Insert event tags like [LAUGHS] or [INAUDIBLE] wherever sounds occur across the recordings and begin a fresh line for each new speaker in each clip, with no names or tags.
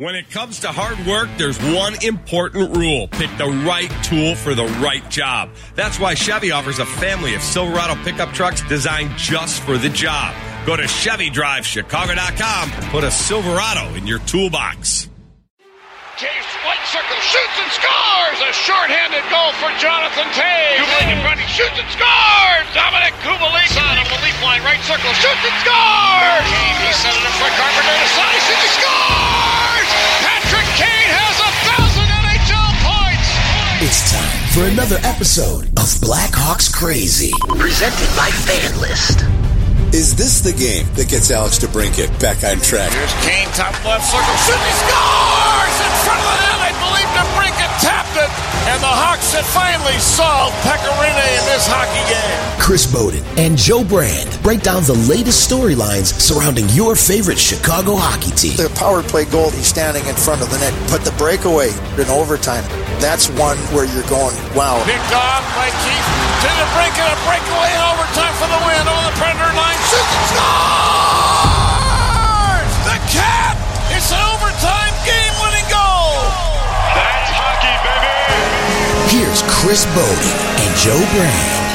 When it comes to hard work, there's one important rule. Pick the right tool for the right job. That's why Chevy offers a family of Silverado pickup trucks designed just for the job. Go to ChevyDriveChicago.com and put a Silverado in your toolbox.
Circle shoots and scores! A shorthanded goal for Jonathan Toews. Kubalik in front, he shoots and scores! Dominik Kubalik on the leaf line, right circle, shoots and scores! Kane, he set it up for Carpenter to side, shoots and scores! Patrick Kane has a thousand NHL points!
It's time for another episode of Blackhawks Crazy, presented by FanList.
Is this the game that gets Alex DeBrincat back on track?
Here's Kane, top left circle, shoots, he scores! In front of the net, I believe DeBrincat tapped it, and the Hawks have finally solved Pekka Rinne in this hockey game.
Chris Boden and Joe Brand break down the latest storylines surrounding your favorite Chicago hockey team.
The power play goal, he's standing in front of the net, but the breakaway in overtime, that's one where you're going, wow.
Picked off by Keith to the break and a breakaway in overtime for the win over the Predator line. Shoots and
Chris Boden and Joe Brand.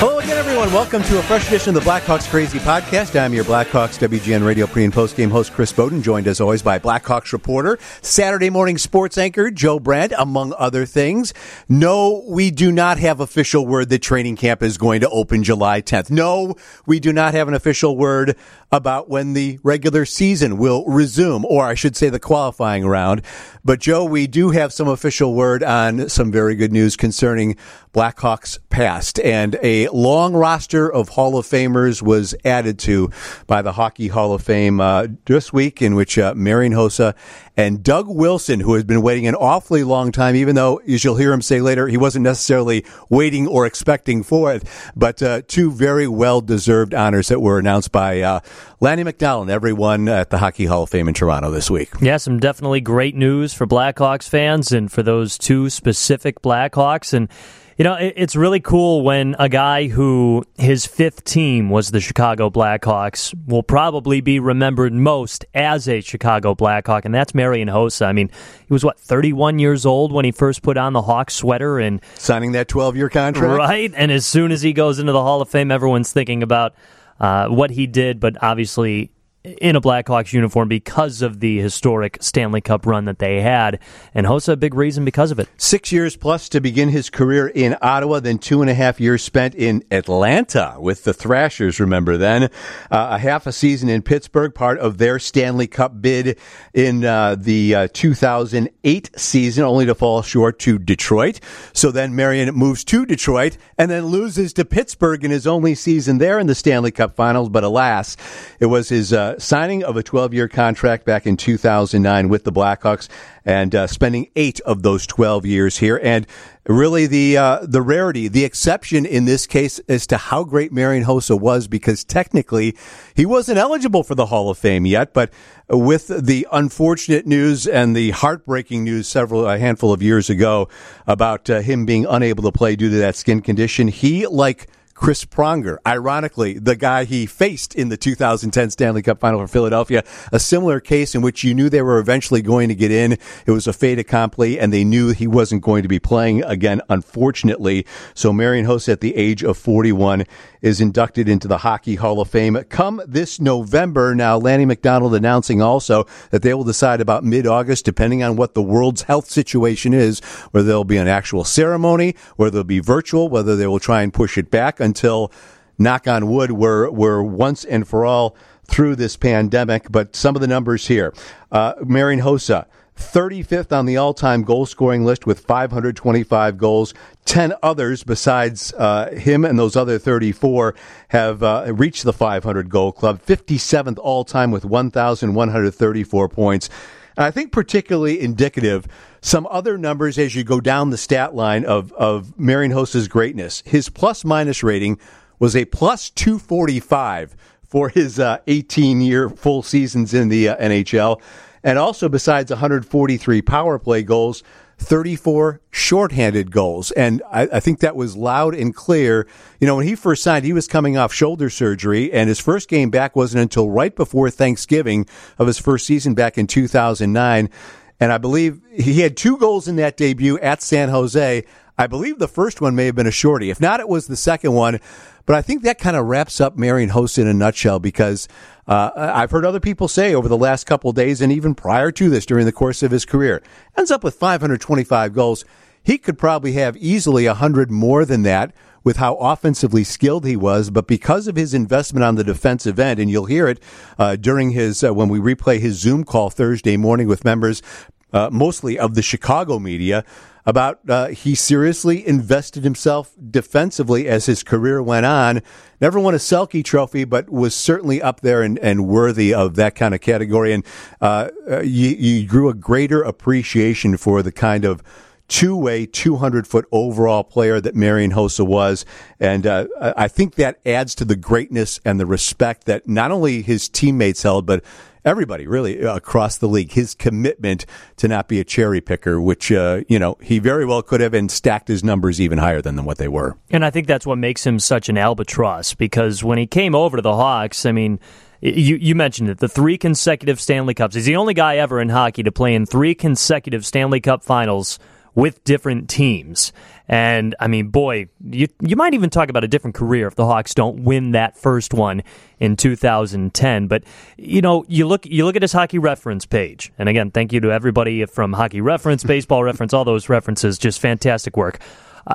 Hello again, everyone. Welcome to a fresh edition of the Blackhawks Crazy Podcast. I'm your Blackhawks WGN Radio pre and post game host, Chris Boden, joined as always by Blackhawks reporter, Saturday morning sports anchor, Joe Brand, among other things. No, we do not have official word that training camp is going to open July 10th. No, we do not have an official word about when the regular season will resume, or I should say the qualifying round. But Joe, we do have some official word on some very good news concerning Blackhawks past and a long roster of Hall of Famers was added to by the Hockey Hall of Fame uh, this week in which uh, Marian Hossa and Doug Wilson, who has been waiting an awfully long time, even though, as you'll hear him say later, he wasn't necessarily waiting or expecting for it, but uh, two very well-deserved honors that were announced by uh, Lanny McDonald and everyone at the Hockey Hall of Fame in Toronto this week.
Yeah, some definitely great news for Blackhawks fans and for those two specific Blackhawks. And you know, it's really cool when a guy who his fifth team was the Chicago Blackhawks will probably be remembered most as a Chicago Blackhawk, and that's Marian Hossa. I mean, he was what 31 years old when he first put on the Hawks sweater and
signing that 12 year contract,
right? And as soon as he goes into the Hall of Fame, everyone's thinking about uh, what he did, but obviously in a Blackhawks uniform because of the historic Stanley Cup run that they had. And Hossa, a big reason because of it.
Six years plus to begin his career in Ottawa, then two and a half years spent in Atlanta with the Thrashers, remember then. Uh, a half a season in Pittsburgh, part of their Stanley Cup bid in uh, the uh, 2008 season, only to fall short to Detroit. So then Marian moves to Detroit and then loses to Pittsburgh in his only season there in the Stanley Cup Finals. But alas, it was his uh, signing of a 12 year contract back in 2009 with the Blackhawks and uh, spending eight of those 12 years here. And really the uh, the rarity, the exception in this case as to how great Marian Hossa was, because technically he wasn't eligible for the Hall of Fame yet. But with the unfortunate news and the heartbreaking news several a handful of years ago about uh, him being unable to play due to that skin condition, he like Chris Pronger, ironically, the guy he faced in the 2010 Stanley Cup final for Philadelphia, a similar case in which you knew they were eventually going to get in. It was a fait accompli, and they knew he wasn't going to be playing again, unfortunately. So Marian Hossa, at the age of 41, is inducted into the Hockey Hall of Fame come this November. Now, Lanny McDonald announcing also that they will decide about mid August, depending on what the world's health situation is, whether there'll be an actual ceremony, whether it'll be virtual, whether they will try and push it back until, knock on wood, we're, we're once and for all through this pandemic. But some of the numbers here. Uh, Marian Hossa. 35th on the all-time goal scoring list with 525 goals. 10 others besides uh, him and those other 34 have uh, reached the 500 goal club. 57th all-time with 1,134 points. And I think particularly indicative some other numbers as you go down the stat line of, of Marian Hossa's greatness. His plus minus rating was a plus 245 for his 18 uh, year full seasons in the uh, NHL. And also, besides 143 power play goals, 34 shorthanded goals. And I, I, think that was loud and clear. You know, when he first signed, he was coming off shoulder surgery, and his first game back wasn't until right before Thanksgiving of his first season back in 2009. And I believe he had two goals in that debut at San Jose. I believe the first one may have been a shorty. If not, it was the second one. But I think that kind of wraps up Marian Hossa in a nutshell because uh, I've heard other people say over the last couple days and even prior to this during the course of his career, ends up with 525 goals. He could probably have easily 100 more than that with how offensively skilled he was, but because of his investment on the defensive end, and you'll hear it uh, during his uh, when we replay his Zoom call Thursday morning with members, uh, mostly of the Chicago media about uh, he seriously invested himself defensively as his career went on. Never won a Selke trophy, but was certainly up there and, and worthy of that kind of category. And uh, uh you, you grew a greater appreciation for the kind of two-way, 200-foot overall player that Marian Hossa was, and uh, I think that adds to the greatness and the respect that not only his teammates held, but everybody really uh, across the league. His commitment to not be a cherry picker which uh, you know he very well could have and stacked his numbers even higher than, than what they were.
And i think that's what makes him such an albatross because when he came over to the hawks i mean you, you mentioned it, the three consecutive Stanley Cups. He's the only guy ever in hockey to play in three consecutive Stanley Cup finals with different teams. And I mean, boy, you you might even talk about a different career if the Hawks don't win that first one in 2010. But you know, you look you look at his hockey reference page, and again, thank you to everybody from Hockey Reference, Baseball [LAUGHS] Reference, all those references, just fantastic work. Uh,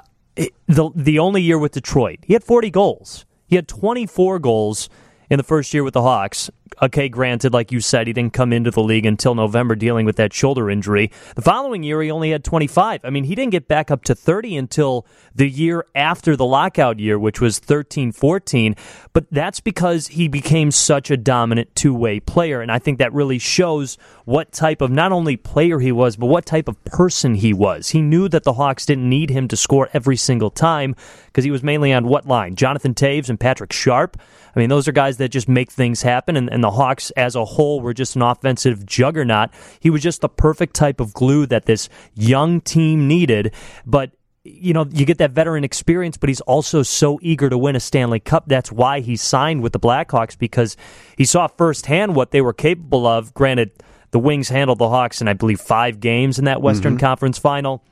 the the only year with Detroit, he had 40 goals. He had 24 goals in the first year with the Hawks. Okay, granted, like you said, he didn't come into the league until November dealing with that shoulder injury. The following year, he only had 25. I mean, he didn't get back up to 30 until the year after the lockout year, which was 13 14. But that's because he became such a dominant two way player. And I think that really shows what type of not only player he was, but what type of person he was. He knew that the Hawks didn't need him to score every single time because he was mainly on what line? Jonathan Toews and Patrick Sharp. I mean, those are guys that just make things happen, and, and the Hawks as a whole were just an offensive juggernaut. He was just the perfect type of glue that this young team needed. But you know, you get that veteran experience, but he's also so eager to win a Stanley Cup. That's why he signed with the Blackhawks because he saw firsthand what they were capable of. Granted, the Wings handled the Hawks in, I believe, five games in that Western mm-hmm. Conference final.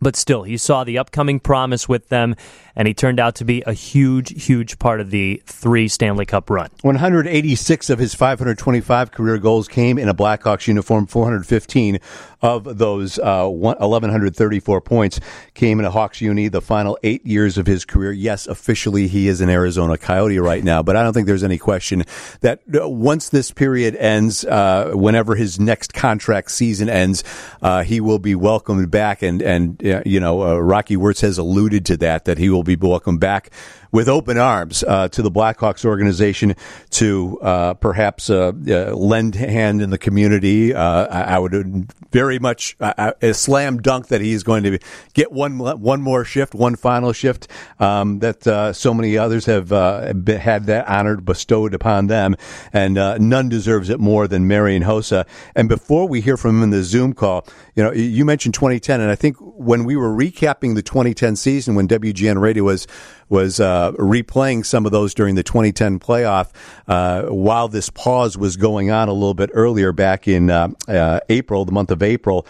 But still, he saw the upcoming promise with them, and he turned out to be a huge, huge part of the three Stanley Cup run.
186 of his 525 career goals came in a Blackhawks uniform. 415 of those uh, 1,134 points came in a Hawks uni. The final eight years of his career. Yes, officially he is an Arizona Coyote right now, but I don't think there's any question that uh, once this period ends, uh, whenever his next contract season ends, uh, he will be welcomed back. And and you know, uh, Rocky Wirtz has alluded to that that he will be welcomed back with open arms uh, to the Blackhawks organization to uh, perhaps uh, uh lend hand in the community. Uh, I, I, would very much a slam dunk that he's going to get one one more shift, one final shift um, that so many others have had that honor bestowed upon them, and none deserves it more than Marian Hossa. And before we hear from him in the Zoom call, you know, you mentioned 2010, and I think when we were recapping the 2010 season when WGN Radio was was uh, replaying some of those during the 2010 playoff uh, while this pause was going on a little bit earlier back in uh, uh, April, the month of April.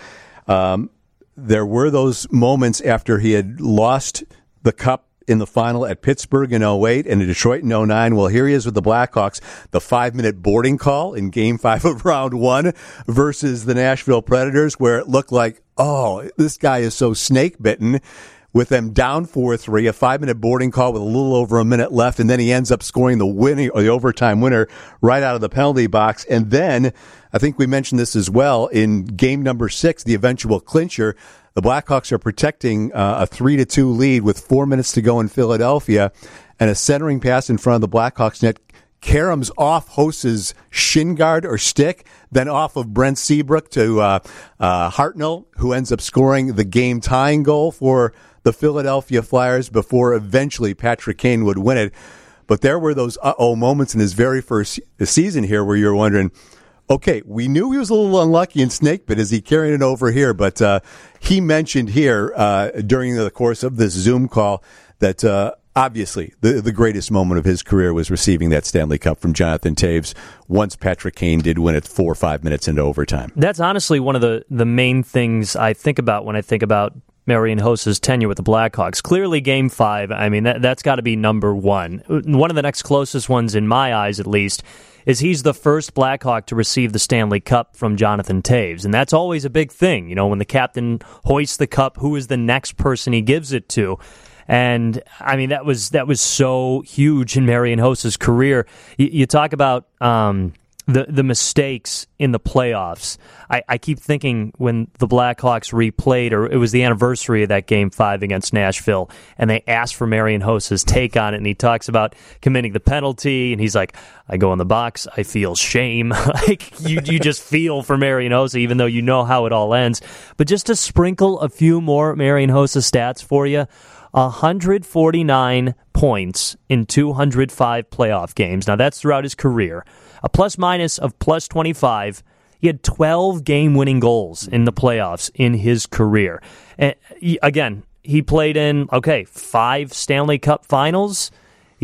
Um, there were those moments after he had lost the cup in the final at Pittsburgh in 08 and in Detroit in 09. Well, here he is with the Blackhawks, the five minute boarding call in game five of round one versus the Nashville Predators, where it looked like, oh, this guy is so snake bitten with them down 4-3, a five-minute boarding call with a little over a minute left, and then he ends up scoring the winning or the overtime winner right out of the penalty box. And then I think we mentioned this as well in game number six, the eventual clincher. The Blackhawks are protecting uh, a three to two lead with four minutes to go in Philadelphia, and a centering pass in front of the Blackhawks net Karam's off Hossa's shin guard or stick, then off of Brent Seabrook to uh, uh, Hartnell, who ends up scoring the game tying goal for the Philadelphia Flyers before eventually Patrick Kane would win it. But there were those uh oh moments in his very first season here where you're wondering, Okay, we knew he was a little unlucky in Snakebit Is he carrying it over here, but uh, he mentioned here uh, during the course of this Zoom call that uh, obviously the the greatest moment of his career was receiving that Stanley Cup from Jonathan Toews once Patrick Kane did win it four or five minutes into overtime.
That's honestly one of the, the main things I think about when I think about Marian Hossa's tenure with the Blackhawks. Clearly, Game Five. I mean, that that's got to be number one. One of the next closest ones, in my eyes, at least, is he's the first Blackhawk to receive the Stanley Cup from Jonathan Toews. and that's always a big thing. You know, when the captain hoists the cup, who is the next person he gives it to? And I mean, that was that was so huge in Marian Hossa's career. You, you talk about. Um, the the mistakes in the playoffs. I, I keep thinking when the Blackhawks replayed, or it was the anniversary of that Game Five against Nashville, and they asked for Marian Hossa's take on it, and he talks about committing the penalty, and he's like, "I go in the box, I feel shame." [LAUGHS] like you you just feel for Marian Hossa, even though you know how it all ends. But just to sprinkle a few more Marian Hossa stats for you. 149 points in 205 playoff games. Now, that's throughout his career a plus minus of plus 25. He had 12 game winning goals in the playoffs in his career. Eh, and again, he played in, okay, five Stanley Cup finals.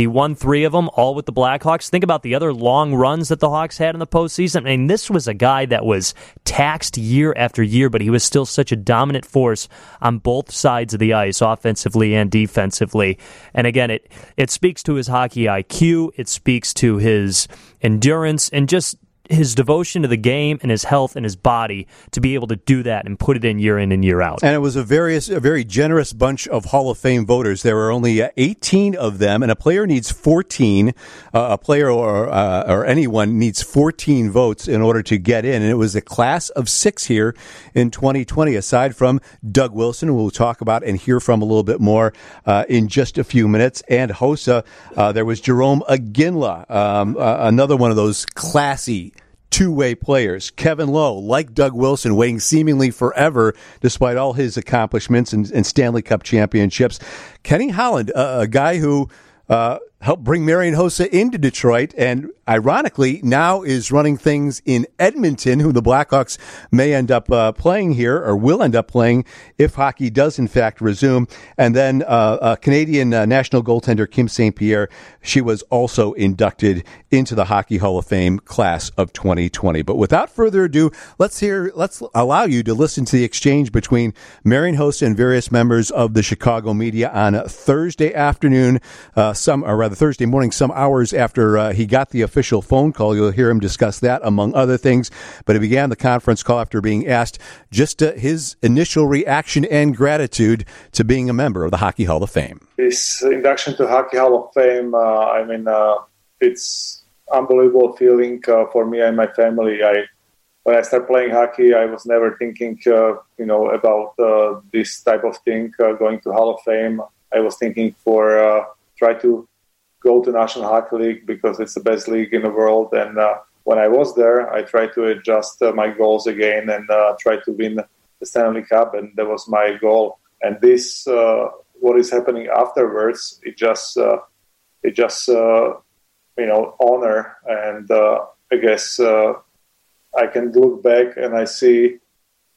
He won three of them, all with the Blackhawks. Think about the other long runs that the Hawks had in the postseason. I mean, this was a guy that was taxed year after year, but he was still such a dominant force on both sides of the ice, offensively and defensively. And again, it it speaks to his hockey IQ. It speaks to his endurance and just his devotion to the game and his health and his body to be able to do that and put it in year in and year out.
And it was a various, a very generous bunch of Hall of Fame voters. There were only uh, 18 of them, and a player needs 14. Uh, a player or uh, or anyone needs 14 votes in order to get in. And it was a class of six here in 2020. Aside from Doug Wilson, who we'll talk about and hear from a little bit more uh, in just a few minutes, and Hossa, uh, there was Jarome Iginla, um, uh, another one of those classy two way players. Kevin Lowe, like Doug Wilson, waiting seemingly forever despite all his accomplishments and, and Stanley Cup championships. Kenny Holland, uh, a guy who uh, helped bring Marian Hossa into Detroit and ironically now is running things in Edmonton, who the Blackhawks may end up uh, playing here or will end up playing if hockey does in fact resume. And then uh, Canadian uh, national goaltender Kim St. Pierre, she was also inducted into the Hockey Hall of Fame class of 2020. But without further ado, let's hear, let's allow you to listen to the exchange between Marian Hossa and various members of the Chicago media on Thursday afternoon, uh, some or rather the Thursday morning, some hours after uh, he got the official phone call. You'll hear him discuss that, among other things. But he began the conference call after being asked just uh, his initial reaction and gratitude to being a member of the Hockey Hall of Fame.
This induction to Hockey Hall of Fame, uh, I mean, uh, it's unbelievable feeling uh, for me and my family. I when I started playing hockey, I was never thinking, uh, you know, about uh, this type of thing, uh, going to Hall of Fame. I was thinking for try to go to National Hockey League because it's the best league in the world. And uh, when I was there, I tried to adjust uh, my goals again and uh, try to win the Stanley Cup, and that was my goal. And this, uh, what is happening afterwards, it just, uh, it just, uh, you know, honor. And I guess I can look back and I see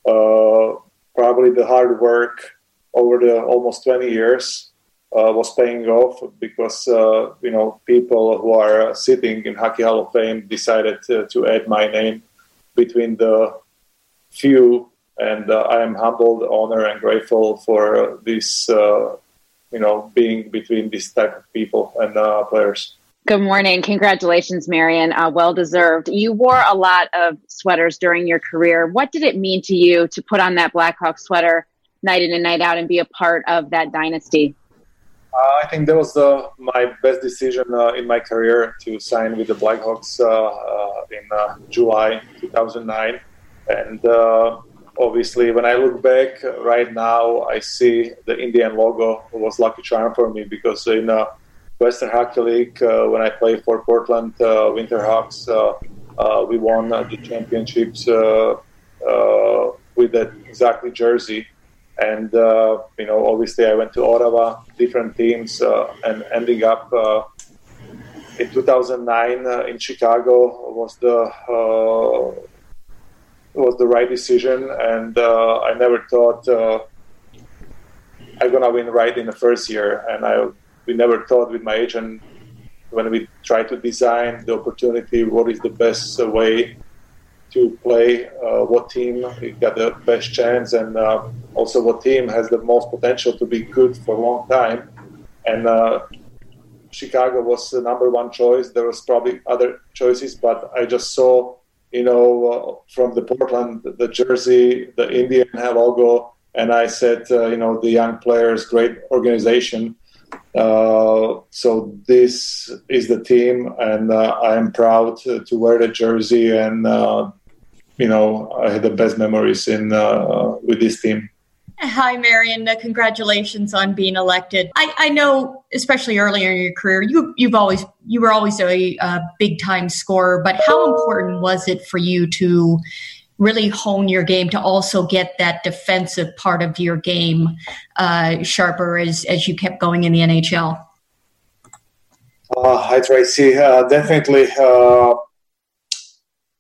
probably the hard work over the almost 20 years was paying off because uh, you know people who are sitting in Hockey Hall of Fame decided to, to add my name between the few, and uh, I am humbled, honored, and grateful for this. Uh, you know, being between this type of people and uh, players.
Good morning. Congratulations, Marian. Uh, well deserved. You wore a lot of sweaters during your career. What did it mean to you to put on that Blackhawk sweater night in and night out and be a part of that dynasty?
Uh, I think that was uh, my best decision uh, in my career to sign with the Blackhawks uh, uh, in uh, July 2009. And obviously, when I look back right now, I see the Indian logo was lucky charm for me because in Western Hockey League, when I played for Portland Winterhawks, we won the championships with that exactly jersey and uh, you know obviously I went to Ottawa, different teams, uh, and ending up uh, in 2009 uh, in Chicago was the was the right decision, and I never thought I'm gonna win right in the first year, and I we never thought with my agent when we try to design the opportunity what is the best way to play, uh, what team got the best chance, and uh, also what team has the most potential to be good for a long time. And uh, Chicago was the number one choice. There was probably other choices, but I just saw, you know, uh, from the Portland, the jersey, the Indian logo, and I said, uh, you know, the young players, great organization. Uh, so this is the team, and uh, I am proud to, to, wear the jersey. And uh, you know, I had the best memories in uh, with this team.
Hi, Marian. Uh, congratulations on being elected. I, I, know, especially earlier in your career, you you've always you were always a, a big time scorer. But how important was it for you to really hone your game to also get that defensive part of your game uh, sharper as as you kept going in the NHL?
Uh, hi, Tracy. Uh, definitely. Uh,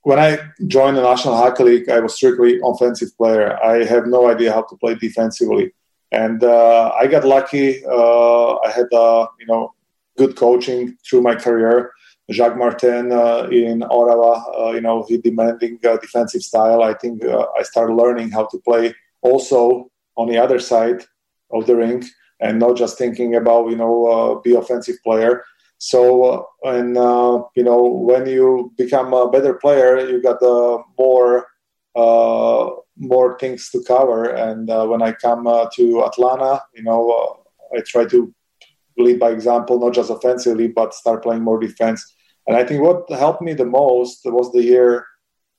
when I joined the National Hockey League, I was strictly offensive player. I have no idea how to play defensively, and uh, I got lucky. Uh, I had uh, you know good coaching through my career. Jacques Martin uh, in Ottawa, uh, you know, he demanding defensive style. I think uh, I started learning how to play also on the other side of the rink and not just thinking about you know be offensive player. So, uh, and uh, you know, when you become a better player, you got uh, more uh, more things to cover. And uh, when I come uh, to Atlanta, you know, I try to lead by example, not just offensively, but start playing more defense. And I think what helped me the most was the year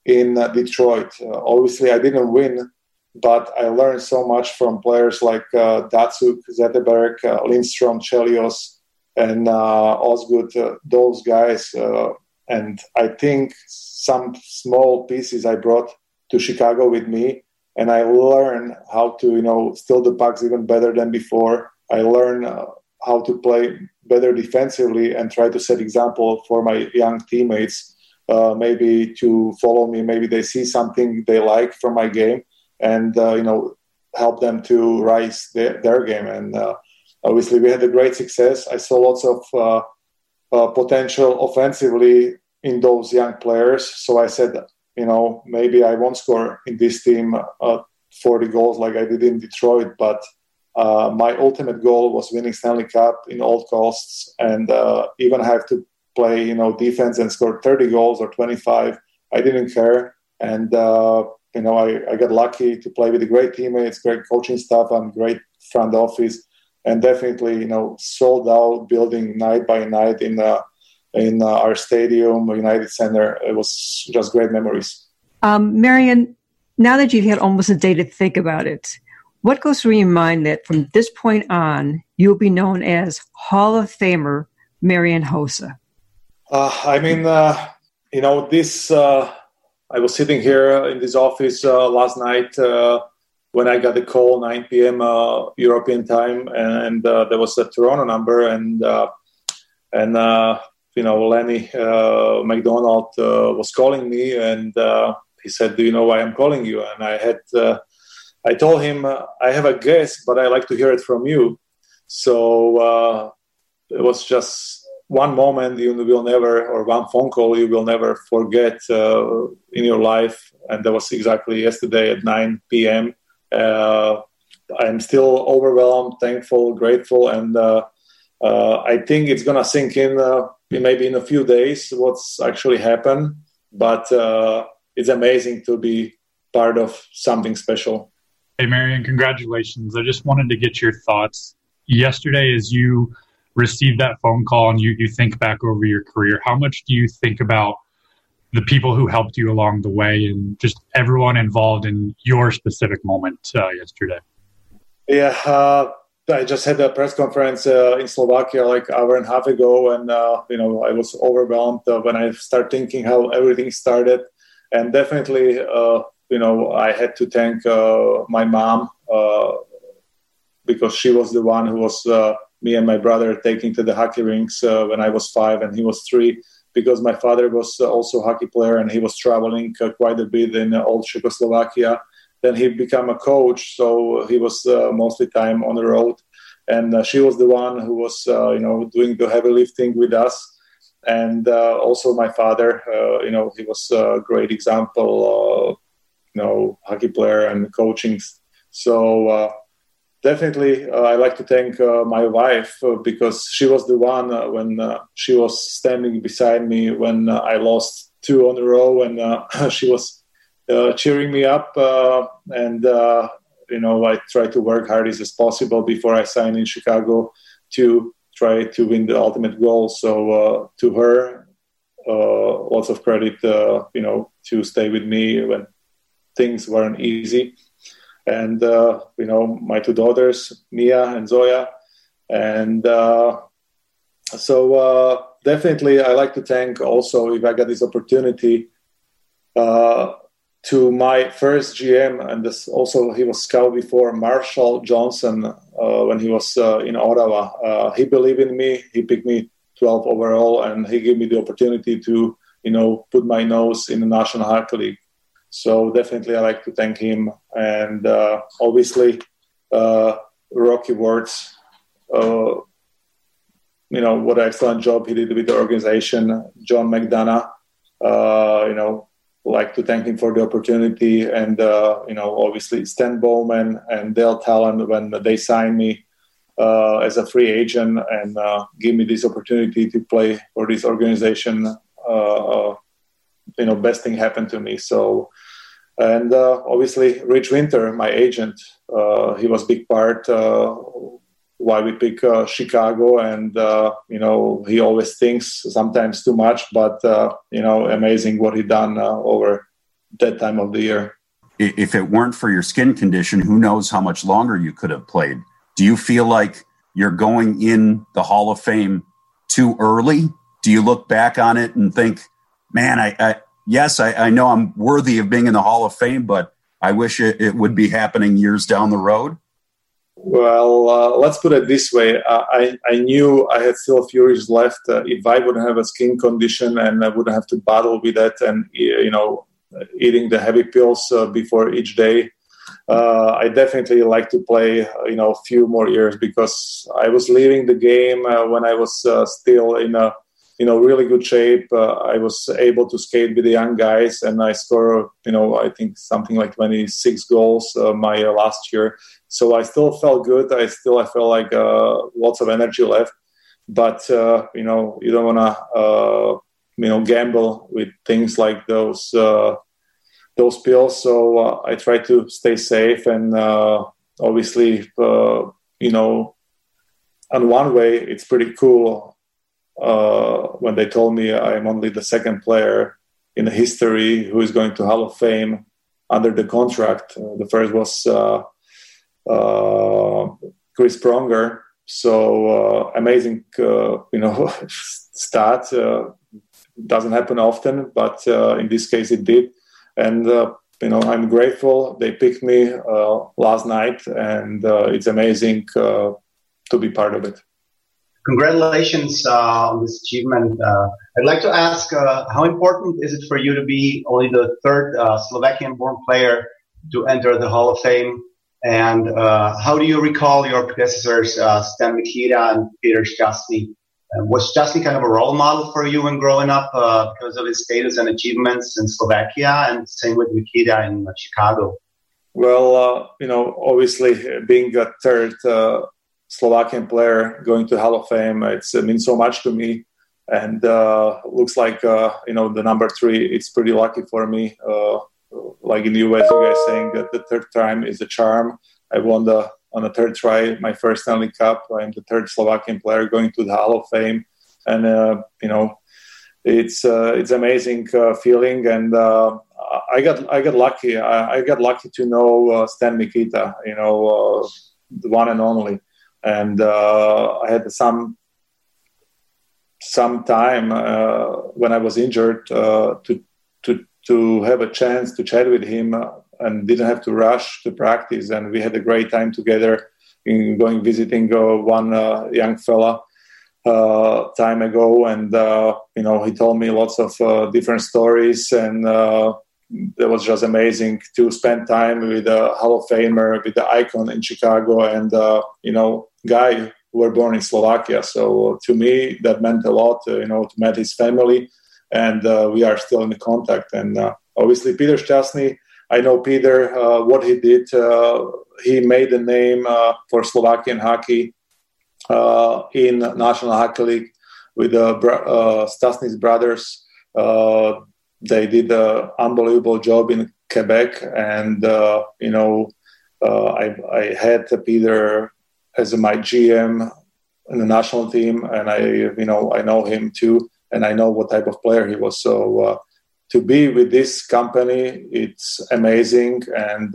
in Detroit. obviously, I didn't win, but I learned so much from players like Datsyuk, Zetterberg, Lidstrom, Chelios and uh, Osgood, uh, those guys. Uh, and I think some small pieces I brought to Chicago with me, and I learned how to, you know, steal the pucks even better than before. I learned uh, how to play better defensively and try to set example for my young teammates. Uh, maybe to follow me, maybe they see something they like from my game, and uh, you know, help them to rise their, their game. And Obviously, we had a great success. I saw lots of uh, uh, potential offensively in those young players. So I said, you know, maybe I won't score in this team uh, 40 goals like I did in Detroit, but uh, my ultimate goal was winning Stanley Cup in all costs, and uh, even have to play, you know, defense and score 30 goals or 25. I didn't care, and uh, you know, I, I got lucky to play with great teammates, great coaching staff, and great front office and definitely you know sold out building night by night in uh, in uh, our stadium united center. It was just great memories.
Um, marian now that you've had almost a day to think about it what goes through your mind that from this point on you'll be known as hall of famer marian hossa?
Uh, i mean uh, you know this uh, i was sitting here in this office uh, last night when I got the call 9 p.m. Uh, European time, and uh, there was a Toronto number, and uh, and uh, you know Lenny uh, McDonald uh, was calling me, and he said, "Do you know why I'm calling you?" And I had I told him I have a guess, but I like to hear it from you. So it was just one moment you will never, or one phone call you will never forget in your life, and that was exactly yesterday at 9 p.m uh, I'm still overwhelmed, thankful, grateful, and uh, uh, I think it's gonna sink in maybe in a few days what's actually happened. But it's amazing to be part of something special.
Hey, Marian, congratulations. I just wanted to get your thoughts. Yesterday, as you received that phone call and you, you think back over your career, how much do you think about the people who helped you along the way and just everyone involved in your specific moment uh, yesterday?
Yeah, uh, I just had a press conference uh, in Slovakia like hour and a half ago, and uh, you know I was overwhelmed uh, when I started thinking how everything started, and definitely uh, you know I had to thank my mom because she was the one who was me and my brother taking to the hockey rinks when I was five and he was three because my father was also a hockey player and he was traveling uh, quite a bit in old Czechoslovakia. Then he became a coach, so he was uh, mostly time on the road. And uh, she was the one who was, uh, you know, doing the heavy lifting with us. And uh, also my father, you know, he was a great example, you know, hockey player and coaching. So definitely uh, I like to thank uh, my wife uh, because she was the one uh, when uh, she was standing beside me when uh, I lost two on a row and [LAUGHS] she was cheering me up and you know I tried to work hard as possible before I signed in Chicago to try to win the ultimate goal. So to her lots of credit you know to stay with me when things weren't easy and uh, you know my two daughters Mia and Zoya, and uh, so uh, definitely I like to thank also if I got this opportunity uh, to my first GM and this also he was scout before Marshall Johnston uh, when he was uh, in Ottawa. he believed in me. He picked me 12 overall, and he gave me the opportunity to you know put my nose in the National Hockey League. So definitely, I like to thank him, and uh, obviously, uh, Rocky Wirtz. Uh, you know what an excellent job he did with the organization. John McDonough. Uh, you know, like to thank him for the opportunity, and uh, you know, obviously Stan Bowman and Dale Tallon when they signed me. Uh, as a free agent and give me this opportunity to play for this organization you know best thing happened to me so and uh, obviously Rich Winter, my agent, uh, he was big part uh, why we pick uh, Chicago, and uh, you know he always thinks sometimes too much, but uh, you know amazing what he done over that time of the year.
If it weren't for your skin condition, who knows how much longer you could have played? Do you feel like you're going in the Hall of Fame too early? Do you look back on it and think, man, I, I yes, I, I, know I'm worthy of being in the Hall of Fame, but I wish it, it would be happening years down the road?
Well, uh, let's put it this way. Uh, I, I knew I had still a few years left. Uh, if I wouldn't have a skin condition and I wouldn't have to battle with that and, you know, eating the heavy pills uh, before each day, uh, I definitely like to play, you know, a few more years because I was leaving the game uh, when I was still in a you know really good shape. Uh, I was able to skate with the young guys, and I scored you know I think something like 26 goals uh, my uh, last year. So I still felt good. I still I felt like uh, lots of energy left, but uh, you know you don't wanna uh, you know gamble with things like those those pills. So I try to stay safe and obviously you know. On one way, it's pretty cool uh, when they told me I'm only the second player in the history who is going to Hall of Fame under the contract. Uh, the first was uh, uh Chris Pronger. So uh, amazing, uh, you know, [LAUGHS] stat. doesn't happen often, but in this case it did. And you know, I'm grateful they picked me last night, and it's amazing to be part of it
congratulations uh, on this achievement. Uh, I'd like to ask, uh, how important is it for you to be only the third uh, Slovakian-born player to enter the Hall of Fame? And uh, how do you recall your predecessors, uh, Stan Mikita and Peter Stastny? was Stastny kind of a role model for you when growing up because of his status and achievements in Slovakia, and same with Mikita in Chicago?
Well, you know, obviously being a third Slovakian player going to Hall of Fame. It's, it means so much to me. And uh, looks like, uh, you know, the number three, it's pretty lucky for me. Uh, like in the US, you guys saying that the third time is a charm. I won the on the third try my first Stanley Cup. I'm the third Slovakian player going to the Hall of Fame. And, uh, you know, it's uh, it's amazing uh, feeling and uh, I got I got lucky I, I got lucky to know uh, Stan Mikita you know uh, the one and only and uh, I had some some time uh, when I was injured uh, to to to have a chance to chat with him and didn't have to rush to practice. And we had a great time together in going visiting uh, one uh, young fella uh, time ago, and uh, you know he told me lots of uh, different stories, and uh, it was just amazing to spend time with a Hall of Famer, with the icon in Chicago, and you know guy who were born in Slovakia. So to me, that meant a lot. you know, to meet his family, and we are still in contact. And obviously, Peter Šťastný. I know Peter, what he did. he made a name for Slovakian hockey uh, in National Hockey League with the uh, Stastny's brothers. Uh, they did an unbelievable job in Quebec, and uh, you know, uh, I, I, had Peter as my GM in the national team, and I, you know, I know him too, and I know what type of player he was. So uh, to be with this company, it's amazing, and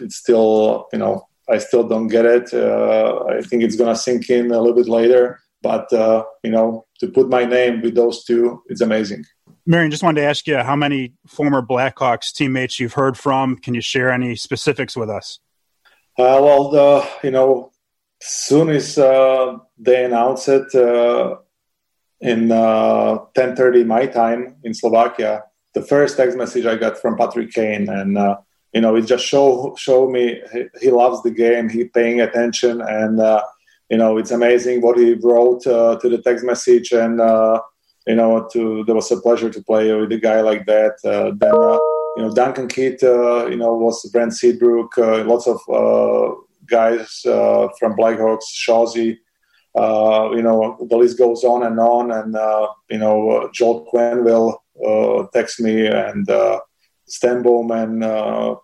it's still, you know, I still don't get it. Uh, I think it's going to sink in a little bit later. But, uh, you know, to put my name with those two, it's amazing.
Marian, just wanted to ask you how many former Blackhawks teammates you've heard from. Can you share any specifics with us?
Uh, well, the, you know, soon as uh, they announced it uh, in 10:30 uh, my time in Slovakia, the first text message I got from Patrick Kane, and you know, it just show show me he, he loves the game. He paying attention, and uh, you know, it's amazing what he wrote uh, to the text message. And uh, you know, to there was a pleasure to play with a guy like that. Uh, then uh, you know, Duncan Keith, uh, you know, was Brent Seabrook, lots of guys uh, from Blackhawks, Shawsey. Uh, you know, the list goes on and on, and uh, you know, Joel Quenneville text me and. Stan Bowman, uh,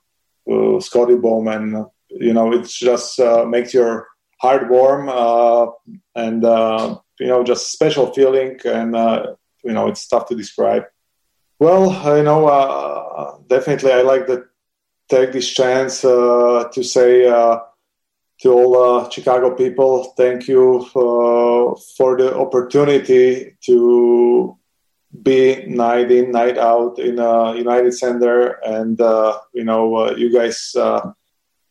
uh, Scotty Bowman. You know, it just uh, makes your heart warm and you know just special feeling, and you know it's tough to describe. Well, you know, definitely I like to take this chance to say to all uh, Chicago people, thank you uh, for the opportunity to be night in, night out in a United Center, and uh, you know, uh, you guys uh,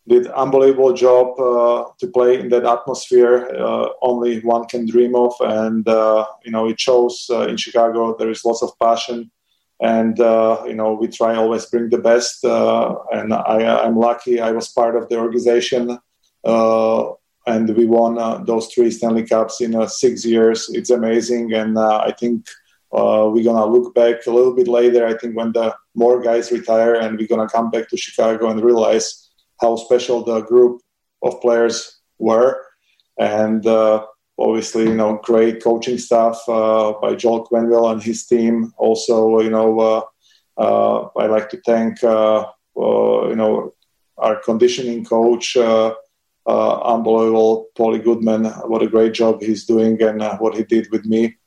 did unbelievable job uh, to play in that atmosphere. Uh, only one can dream of, and uh, you know, it shows in Chicago. There is lots of passion, and you know, we try always bring the best. and I, am lucky I was part of the organization. And we won those three Stanley Cups in six years. It's amazing, and I think uh, we're gonna look back a little bit later. I think when the more guys retire, and we're gonna come back to Chicago and realize how special the group of players were, and uh, obviously, you know, great coaching staff uh, by Joel Quenneville and his team. Also, you know, uh, uh, I like to thank uh, you know our conditioning coach. Unbelievable, Paulie Goodman. What a great job he's doing, and what he did with me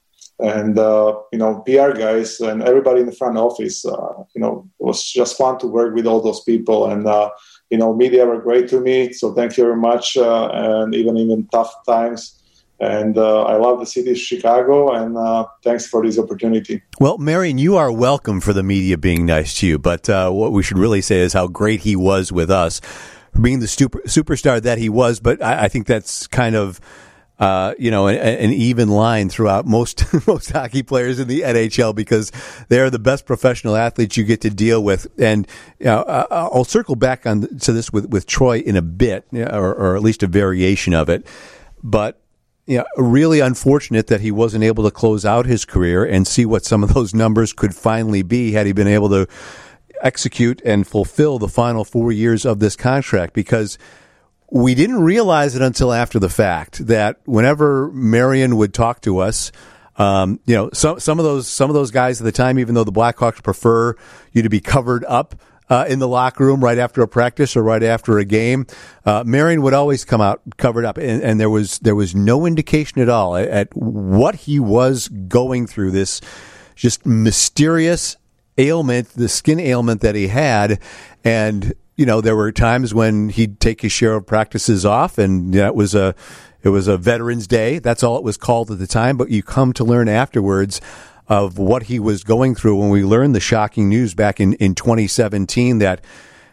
and uh, you know PR guys and everybody in the front office. Uh, you know, it was just fun to work with all those people, and uh, you know, media were great to me. So thank you very much, uh, and even even tough times. And uh, I love the city of Chicago, and uh, thanks for this opportunity.
Well, Marian, you are welcome for the media being nice to you, but what we should really say is how great he was with us, being the super, superstar that he was. But I, I think that's kind of uh, you know, an, an, even line throughout most [LAUGHS] most hockey players in the NHL because they are the best professional athletes you get to deal with. And you know, I'll circle back on to this with with Troy in a bit, or, or at least a variation of it. But you know, really unfortunate that he wasn't able to close out his career and see what some of those numbers could finally be had he been able to execute and fulfill the final four years of this contract because we didn't realize it until after the fact that whenever Marian would talk to us, um, you know, some some of those some of those guys at the time, even though the Blackhawks prefer you to be covered up uh, in the locker room right after a practice or right after a game, uh, Marian would always come out covered up, and, and, there was there was no indication at all at, at what he was going through. This just mysterious ailment, the skin ailment that he had, and you know, there were times when he'd take his share of practices off, and that was a it was a Veterans Day. That's all it was called at the time. But you come to learn afterwards of what he was going through when we learned the shocking news back in, in 2017 that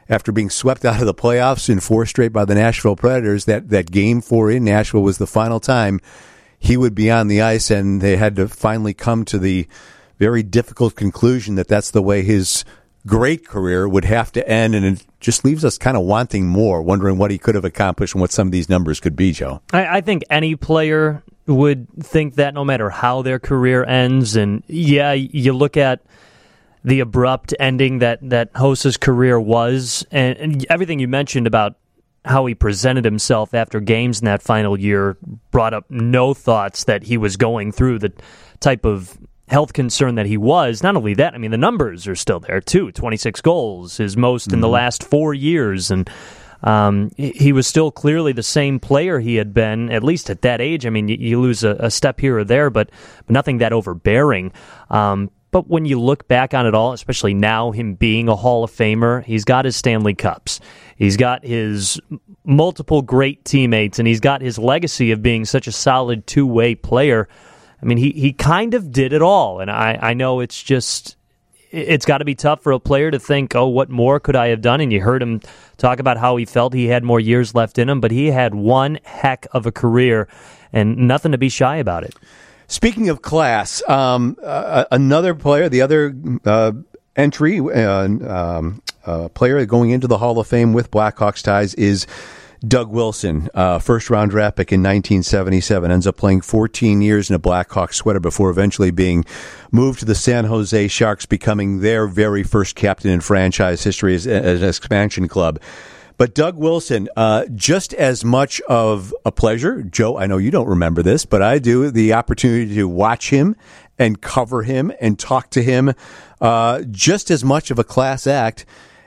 after being swept out of the playoffs in four straight by the Nashville Predators, that, that game four in Nashville was the final time he would be on the ice, and they had to finally come to the very difficult conclusion that that's the way his great career would have to end, and it just leaves us kind of wanting more, wondering what he could have accomplished and what some of these numbers could be, Joe.
I, I think any player would think that no matter how their career ends, and yeah, you look at the abrupt ending that that Hossa's career was, and, and everything you mentioned about how he presented himself after games in that final year brought up no thoughts that he was going through the type of health concern that he was. Not only that, I mean, the numbers are still there too 26 goals, his most mm-hmm. in the mm-hmm. last four years. And um, he was still clearly the same player he had been, at least at that age. I mean, you, you lose a, a, step here or there, but, but nothing that overbearing. Um, but when you look back on it all, especially now, him being a Hall of Famer, he's got his Stanley Cups. He's got his multiple great teammates, and he's got his legacy of being such a solid two way player. I mean, he, he kind of did it all. And I, I know it's just, it's got to be tough for a player to think, oh, what more could I have done? And you heard him talk about how he felt he had more years left in him, but he had one heck of a career and nothing to be shy about it.
Speaking of class, um, uh, another player, the other uh, entry uh, um, uh, player going into the Hall of Fame with Blackhawks ties is Doug Wilson, uh, first round draft pick in 1977, ends up playing 14 years in a Blackhawks sweater before eventually being moved to the San Jose Sharks, becoming their very first captain in franchise history as, as an expansion club. But Doug Wilson, uh, just as much of a pleasure. Joe, I know you don't remember this, but I do. The opportunity to watch him and cover him and talk to him, uh, just as much of a class act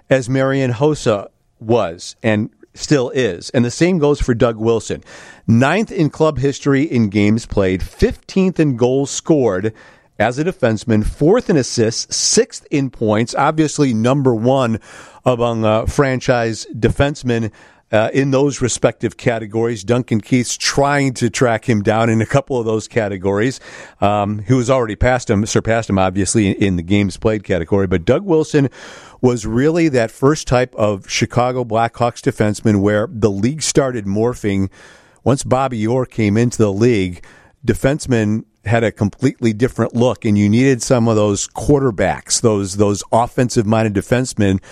as Marian Hossa was and still is. And the same goes for Doug Wilson. Ninth in club history in games played, 15th in goals scored as a defenseman, fourth in assists, sixth in points, obviously number one among uh, franchise defensemen. Uh, in those respective categories. Duncan Keith's trying to track him down in a couple of those categories. Um, who has already passed him, surpassed him, obviously, in, in, the games played category. But Doug Wilson was really that first type of Chicago Blackhawks defenseman where the league started morphing. Once Bobby Orr came into the league, defensemen had a completely different look, and you needed some of those quarterbacks, those those offensive minded defensemen,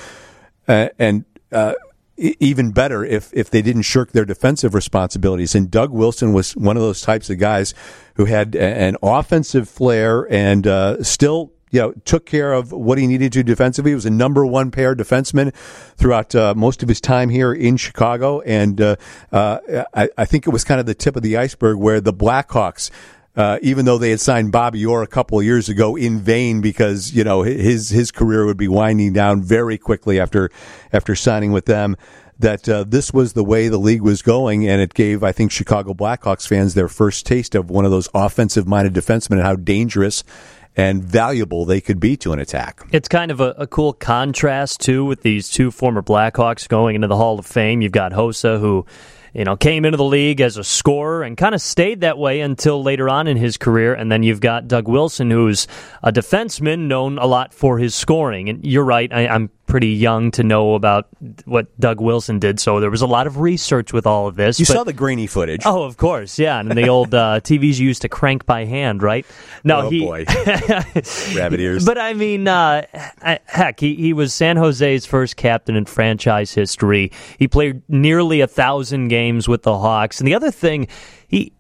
uh, and uh, even better if if they didn't shirk their defensive responsibilities. And Doug Wilson was one of those types of guys who had an offensive flair and uh, still you know, took care of what he needed to defensively. He was a number one pair defenseman throughout uh, most of his time here in Chicago. And uh, uh, I, I, think it was kind of the tip of the iceberg where the Blackhawks uh, even though they had signed Bobby Orr a couple of years ago in vain because you know his his career would be winding down very quickly after after signing with them. That uh, this was the way the league was going, and it gave I think Chicago Blackhawks fans their first taste of one of those offensive minded defensemen and how dangerous and valuable they could be to an attack.
It's kind of a, a, cool contrast too with these two former Blackhawks going into the Hall of Fame. You've got Hossa who you know, came into the league as a scorer and kind of stayed that way until later on in his career. And then you've got Doug Wilson, who's a defenseman known a lot for his scoring. And you're right, I, am pretty young to know about what Doug Wilson did, so there was a lot of research with all of this.
You but, saw the grainy footage.
Oh, of course, yeah. And the old uh, [LAUGHS] TVs you used to crank by hand, right?
No, oh, he, boy. [LAUGHS] Rabbit ears.
But I mean, uh, heck, he, he was San Jose's first captain in franchise history. He played nearly a thousand games with the Hawks. And the other thing, he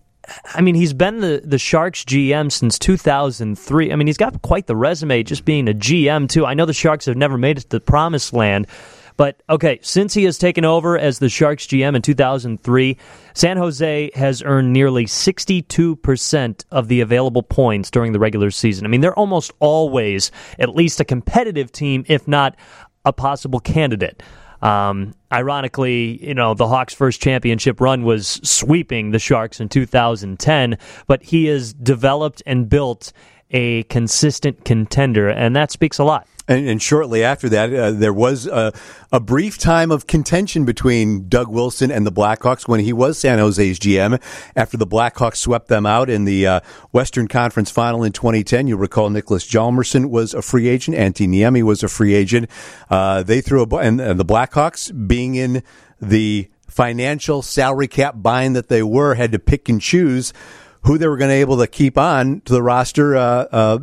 I mean, he's been the, the Sharks GM since 2003. I mean, he's got quite the resume just being a GM, too. I know the Sharks have never made it to the promised land. But okay, since he has taken over as the Sharks GM in 2003, San Jose has earned nearly 62% of the available points during the regular season. I mean, they're almost always at least a competitive team, if not a possible candidate. Um, ironically, you know, the Hawks' first championship run was sweeping the Sharks in 2010, but he has developed and built a consistent contender, and that speaks a lot.
And, and shortly after that, uh, there was a, a, brief time of contention between Doug Wilson and the Blackhawks when he was San Jose's GM after the Blackhawks swept them out in the uh, Western Conference Final in 2010. You recall Nicholas Hjalmarsson was a free agent, Antti Niemi was a free agent. Uh, they threw a and, and the Blackhawks being in the financial salary cap bind that they were had to pick and choose who they were going to able to keep on to the roster uh, uh,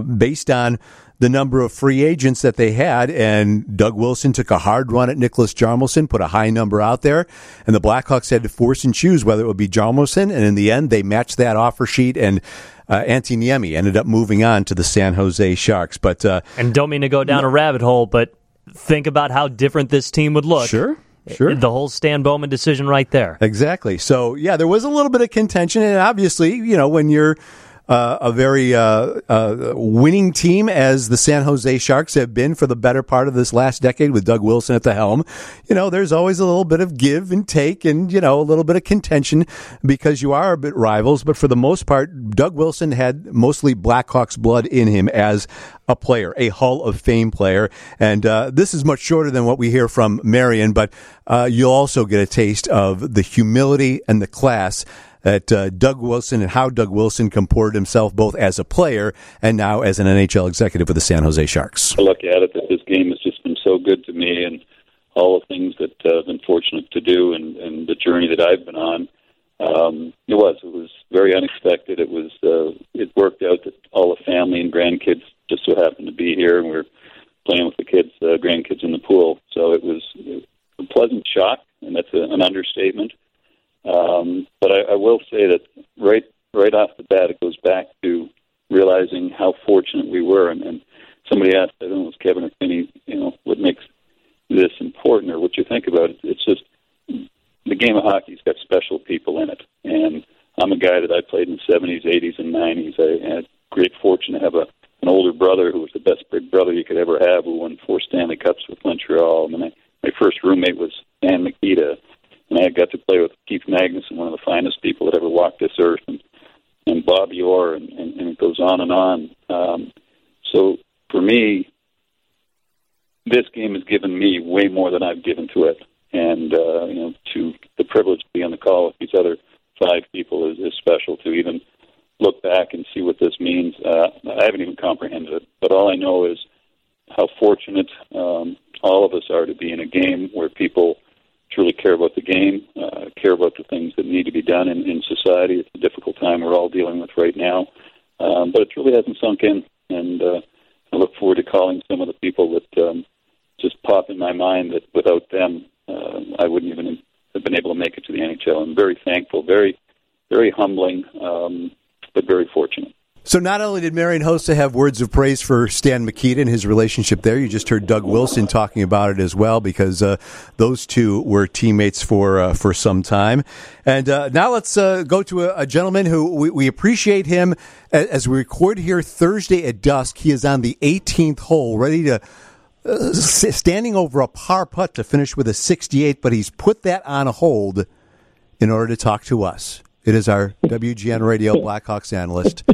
based on the number of free agents that they had. And Doug Wilson took a hard run at Nicholas Hjalmarsson, put a high number out there, and the Blackhawks had to force and choose whether it would be Hjalmarsson. And in the end, they matched that offer sheet and. Uh, Antti Niemi ended up moving on to the San Jose Sharks, but uh,
and don't mean to go down no, a rabbit hole, but think about how different this team would look.
Sure, Sure.
The whole Stan Bowman decision right there.
Exactly. So, yeah, there was a little bit of contention. And obviously, you know, when you're uh, a very uh, uh, winning team as the San Jose Sharks have been for the better part of this last decade with Doug Wilson at the helm. You know, there's always a little bit of give and take and, you know, a little bit of contention because you are a bit rivals. But for the most part, Doug Wilson had mostly Blackhawks blood in him as a player, a Hall of Fame player. And uh, this is much shorter than what we hear from Marian, but uh, you'll also get a taste of the humility and the class at uh, Doug Wilson and how Doug Wilson comported himself both as a player and now as an NHL executive with the San Jose Sharks.
I look at it that this game has just been so good to me and all the things that uh, I've been fortunate to do and, and the journey that I've been on. Um, it was. It was very unexpected. It was. Uh, it worked out that all the family and grandkids just so happened to be here, and we are playing with the kids, uh, grandkids in the pool. So it was a pleasant shock, and that's a, an understatement. Um, but I, I will say that right right off the bat, it goes back to realizing how fortunate we were. And, and somebody asked, I don't know, it was Kevin or Finney, you know, what makes this important or what you think about it. It's just the game of hockey's got special people in it. And I'm a guy that I played in the 70s, 80s, and 90s. I had great fortune to have a an older brother who was the best big brother you could ever have, who won four Stanley Cups with Montreal. And my my first roommate was Stan Mikita, and I got to play with Keith Magnuson, one of the finest people that ever walked this earth, and and Bobby Orr, and, and, and it goes on and on. Um, so for me, this game has given me way more than I've given to it, and uh, you know, to the privilege to be on the call with these other five people is, is special. To even look back and see what this means, uh, I haven't even comprehended it. But all I know is how fortunate um, all of us are to be in a game where people truly care about the game, uh, care about the things that need to be done in, in society. It's a difficult time we're all dealing with right now, um, but it really hasn't sunk in. And uh, I look forward to calling some of the people that um, just pop in my mind that without them, uh, I wouldn't even have been able to make it to the NHL. I'm very thankful, very, very humbling, um, but very fortunate.
So not only did Marian Hossa have words of praise for Stan Mikita and his relationship there, you just heard Doug Wilson talking about it as well because uh, those two were teammates for uh, for some time. And uh, now let's uh, go to a, a, gentleman who we, we appreciate him as we record here Thursday at dusk. He is on the 18th hole, ready to. Uh, standing over a par putt to finish with a 68, but he's put that on hold in order to talk to us. It is our WGN Radio Blackhawks analyst,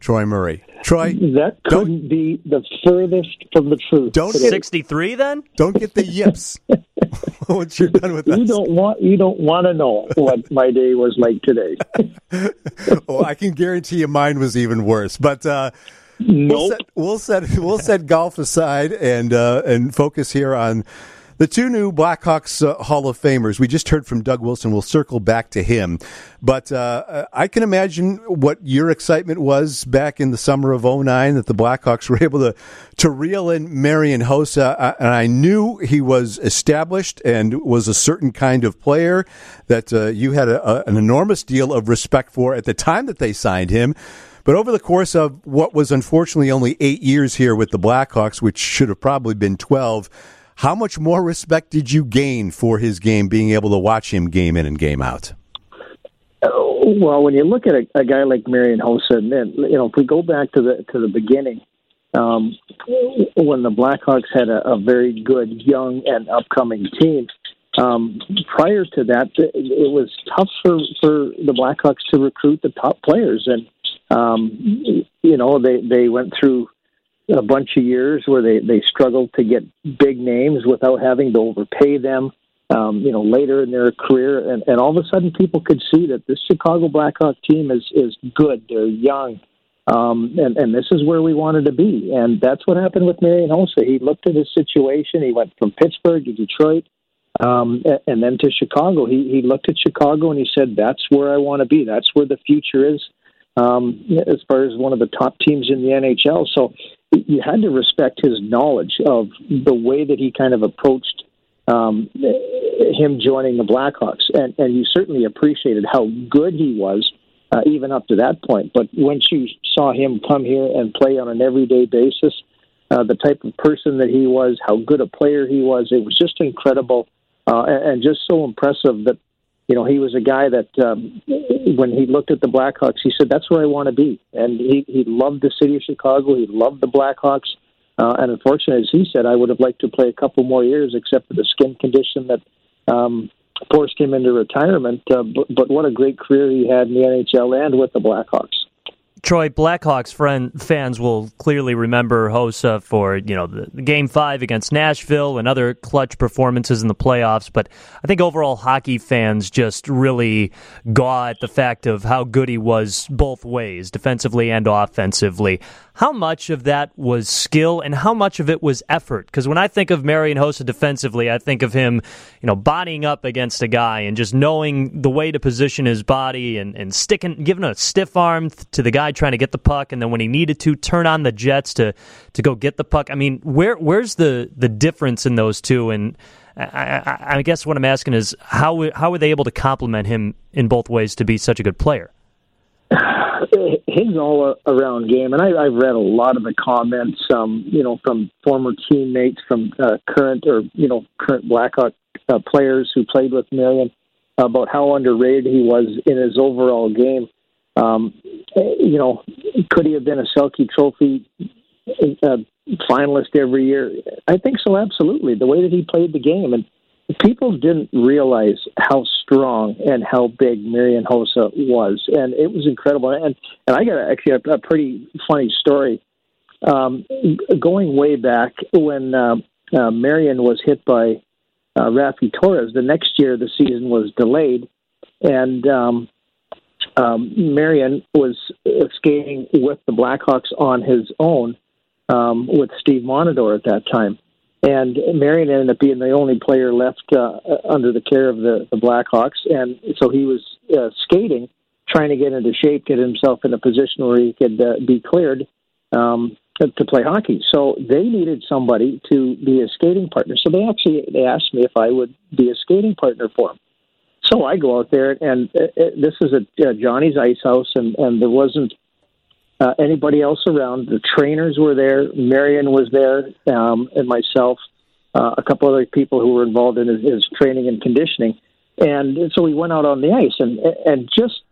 Troy Murray. Troy,
that couldn't be the furthest from the truth.
Don't
sixty three then.
Don't get the yips. [LAUGHS] Once you're done with
that.
you
don't want you don't want to know what my day was like today. [LAUGHS]
oh, I can guarantee you mine was even worse. But uh,
nope.
we'll set we'll set we'll set golf aside and uh, and focus here on the two new Blackhawks uh, Hall of Famers. We just heard from Doug Wilson. We'll circle back to him. But uh, I can imagine what your excitement was back in the summer of 09 that the Blackhawks [LAUGHS] were able to, to reel in Marian Hossa. And I knew he was established and was a certain kind of player that uh, you had a, a, an enormous deal of respect for at the time that they signed him. But over the course of what was unfortunately only eight years here with the Blackhawks, which should have probably been 12, how much more respect did you gain for his game, being able to watch him game in and game out?
Well, when you look at a, a guy like Marian Hossa, and then you know, if we go back to the to the beginning, um, when the Blackhawks had a, a very good young and upcoming team, um, prior to that, it was tough for, for the Blackhawks to recruit the top players, and um, you know they they went through a bunch of years where they they struggled to get big names without having to overpay them. Um, you know, later in their career, and, and all of a sudden, people could see that this Chicago Blackhawk team is is good. They're young, um, and and this is where we wanted to be. And that's what happened with Marian Hossa. He looked at his situation. He went from Pittsburgh to Detroit, um, and then to Chicago. He he looked at Chicago and he said, "That's where I want to be. That's where the future is." Um, as far as one of the top teams in the NHL, so you had to respect his knowledge of the way that he kind of approached um, him joining the Blackhawks, and and you certainly appreciated how good he was. Uh, even up to that point, but once you saw him come here and play on an everyday basis, uh, the type of person that he was, how good a player he was, it was just incredible uh, and, and just so impressive that you know he was a guy that um, when he looked at the Blackhawks, he said, "That's where I want to be." And he he loved the city of Chicago. He loved the Blackhawks. Uh, and unfortunately, as he said, I would have liked to play a couple more years, except for the skin condition that um, forced him into retirement. Uh, but, but what a great career he had in the NHL and with the Blackhawks.
Troy Blackhawks friend fans will clearly remember Hossa for you know the, game five against Nashville and other clutch performances in the playoffs. But I think overall hockey fans just really gaw at the fact of how good he was both ways, defensively and offensively. How much of that was skill and how much of it was effort? Because when I think of Marian Hossa defensively, I think of him, you know, bodying up against a guy and just knowing the way to position his body and, and sticking, giving a stiff arm to the guy trying to get the puck, and then when he needed to, turn on the jets to to go get the puck. I mean, where where's the the difference in those two? And I, I, I guess what I'm asking is how how were they able to complement him in both ways to be such a good player? [SIGHS]
his all around game, and I, I've read a lot of the comments, um, you know, from former teammates, from uh, current or you know current Blackhawk uh, players who played with Marian about how underrated he was in his overall game. Um, you know, could he have been a Selke Trophy uh, finalist every year? I think so, absolutely. The way that he played the game, and people didn't realize how strong and how big Marian Hossa was, and it was incredible. And and I got actually a, a pretty funny story. Um, going way back when uh, uh, Marian was hit by uh, Raffi Torres, the next year the season was delayed, and um, um, Marian was skating with the Blackhawks on his own um, with Steve Montador at that time and Marian ended up being the only player left uh, under the care of the, the Blackhawks, and so he was uh, skating, trying to get into shape, get himself in a position where he could uh, be cleared um, to, to play hockey. So they needed somebody to be a skating partner. So they actually they asked me if I would be a skating partner for him. So I go out there, and uh, uh this is at uh, Johnny's Ice House, and, and there wasn't uh, anybody else around. The trainers were there. Marian was there, um, and myself, uh, a couple other people who were involved in his, his training and conditioning. And so we went out on the ice, and and just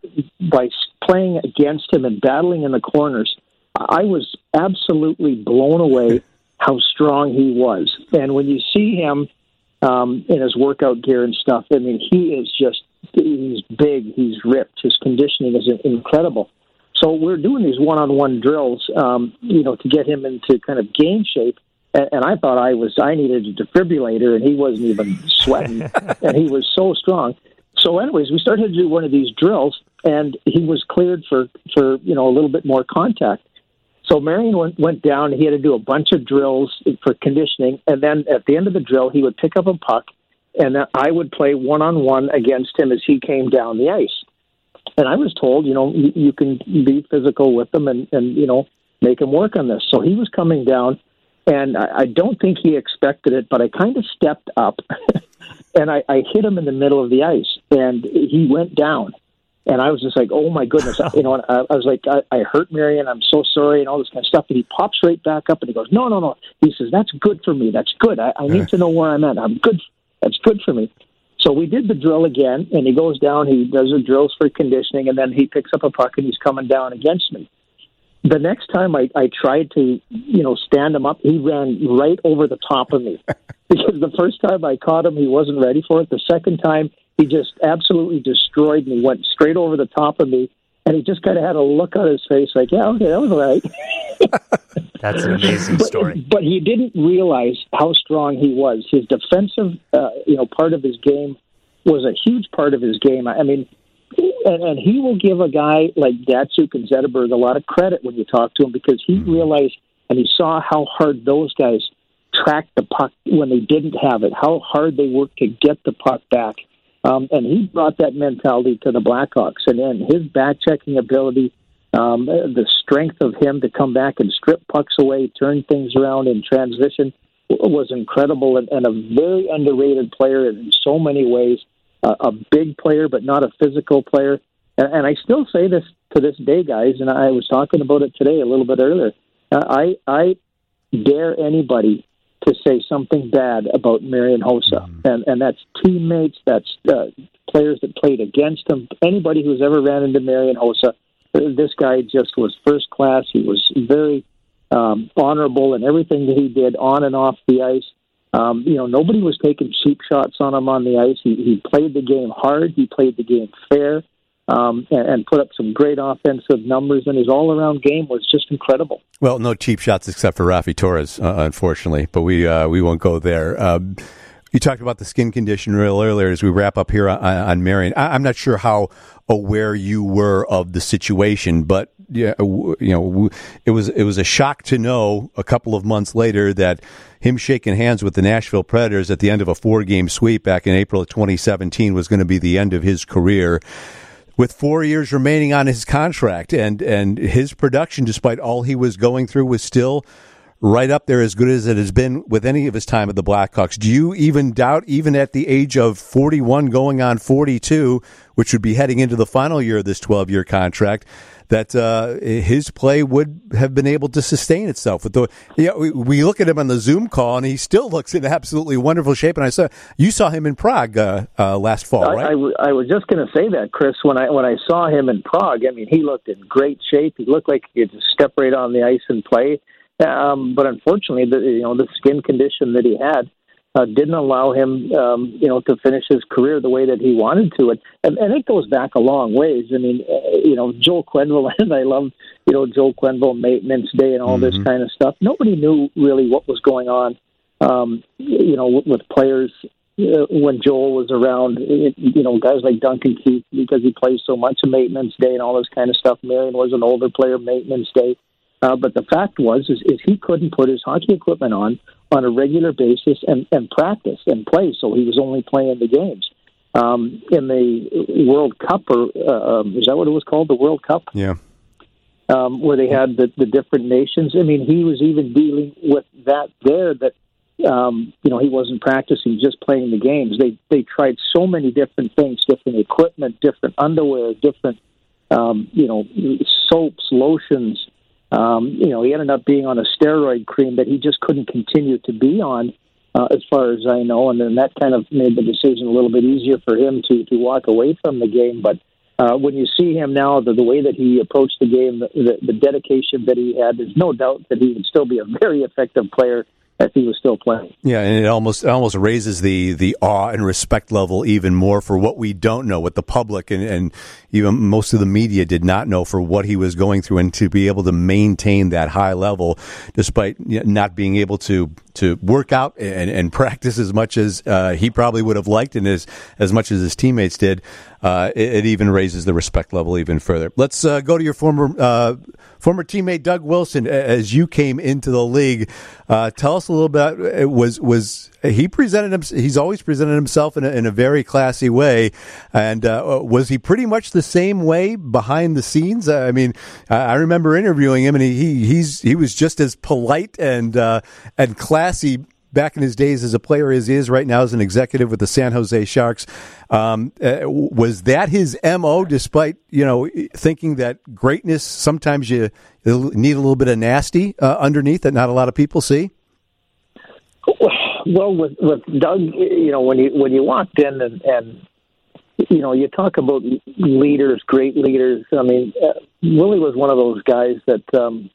by playing against him and battling in the corners, I was absolutely blown away [LAUGHS] how strong he was. And when you see him um, in his workout gear and stuff, I mean, he is just he's big, he's ripped, his conditioning is incredible. So we're doing these one-on-one drills, um, you know, to get him into kind of game shape. And, and I thought I was I needed a defibrillator, and he wasn't even sweating, [LAUGHS] and he was so strong. So, anyways, we started to do one of these drills, and he was cleared for for you know a little bit more contact. So Marian went, went down. He had to do a bunch of drills for conditioning, and then at the end of the drill, he would pick up a puck, and I would play one on one against him as he came down the ice. And I was told, you know, you, you can be physical with them and, and, you know, make him work on this. So he was coming down, and I, I don't think he expected it, but I kind of stepped up [LAUGHS] and I, I hit him in the middle of the ice, and he went down. And I was just like, oh my goodness. [LAUGHS] You know, I, I was like, I, I hurt Marian. I'm so sorry and all this kind of stuff. And he pops right back up and he goes, no, no, no. He says, that's good for me. That's good. I, I need to know where I'm at. I'm good. That's good for me. So we did the drill again, and he goes down. He does the drills for conditioning, and then he picks up a puck and he's coming down against me. The next time I, I tried to, you know, stand him up, he ran right over the top of me. [LAUGHS] because the first time I caught him, he wasn't ready for it. The second time, he just absolutely destroyed me, went straight over the top of me, and he just kind of had a look on his face, like, "Yeah, okay, that was all right." [LAUGHS]
That's an amazing
but,
story.
But he didn't realize how strong he was. His defensive, uh, you know, part of his game was a huge part of his game. I mean, and, and he will give a guy like Datsyuk and Zetterberg a lot of credit when you talk to him because he realized and he saw how hard those guys tracked the puck when they didn't have it, how hard they worked to get the puck back. Um, and he brought that mentality to the Blackhawks. And then his back checking ability, um, the strength of him to come back and strip pucks away, turn things around in transition was incredible and, and a very underrated player in so many ways. Uh, a big player, but not a physical player. And, and I still say this to this day, guys. And I was talking about it today a little bit earlier. Uh, I I dare anybody to say something bad about Marian Hossa, and and that's teammates, that's uh, players that played against him, anybody who's ever ran into Marian Hossa. uh, This guy just was first class. He was very um, honorable in everything that he did on and off the ice. Um, you know, nobody was taking cheap shots on him on the ice. He, he played the game hard. He played the game fair, um, and, and put up some great offensive numbers. And his all-around game was just incredible.
Well, no cheap shots except for Raffi Torres, uh, unfortunately, but we uh, we won't go there. Um, you talked about the skin condition real earlier as we wrap up here on, on Marian. I, I'm not sure how aware you were of the situation, but yeah, you know, it was it was a shock to know a couple of months later that him shaking hands with the Nashville Predators at the end of a four game sweep back in April of 2017 was going to be the end of his career with four years remaining on his contract, and and his production, despite all he was going through, was still right up there as good as it has been with any of his time at the Blackhawks. Do you even doubt, even at the age of 41 going on 42, which would be heading into the final year of this 12 year contract, that uh, his play would have been able to sustain itself? With the, yeah, we, we look at him on the Zoom call, and he still looks in absolutely wonderful shape. And I saw you saw him in Prague uh, uh, last fall,
I,
right?
I, w- I was just going to say that, Chris. When I when I saw him in Prague, I mean, he looked in great shape. He looked like he could just step right on the ice and play. Um, but unfortunately, the you know the skin condition that he had uh, didn't allow him, um, you know, to finish his career the way that he wanted to. And and, and it goes back a long ways. I mean, uh, you know, Joel Quenneville, [LAUGHS] and I love, you know, Joel Quenneville maintenance day and all this kind of stuff. Nobody knew really what was going on, um, you know, with, with players uh, when Joel was around. It, you know, guys like Duncan Keith because he plays so much of maintenance day and all this kind of stuff. Marian was an older player, maintenance day. Uh, but the fact was, is, is he couldn't put his hockey equipment on on a regular basis and, and practice and play, so he was only playing the games. Um, in the World Cup, or uh, um, is that what it was called, the World Cup?
Yeah.
um, where they had the, the different nations. I mean, he was even dealing with that there. That um, you know, he wasn't practicing, just playing the games. They they tried so many different things, different equipment, different underwear, different um, you know soaps, lotions. Um, you know, he ended up being on a steroid cream that he just couldn't continue to be on. Uh, as far as I know, and then that kind of made the decision a little bit easier for him to to walk away from the game. But uh, when you see him now, the, the way that he approached the game, the, the, the dedication that he had, there's no doubt that he would still be a very effective player if he was still playing.
Yeah, and it almost it almost raises the the awe and respect level even more for what we don't know, what the public and, and even most of the media did not know for what he was going through, and to be able to maintain that high level despite not being able to to work out and, and practice as much as uh, he probably would have liked, and as as much as his teammates did. Uh, it, it even raises the respect level even further. Let's uh, go to your former uh, former teammate Doug Wilson. As you came into the league, uh, tell us a little bit. It was was he presented? He's always presented himself in a, in a very classy way, and uh, was he pretty much the same way behind the scenes? I mean, I remember interviewing him, and he he's he was just as polite and uh, and classy back in his days as a player as he is right now as an executive with the San Jose Sharks. Um, uh, was that his mo? Despite you know thinking that greatness sometimes you need a little bit of nasty uh, underneath that not a lot of people see.
Well, with with Doug, you know, when you when you walked in and, and you know, you talk about leaders, great leaders. I mean, uh, Willie was one of those guys that, um,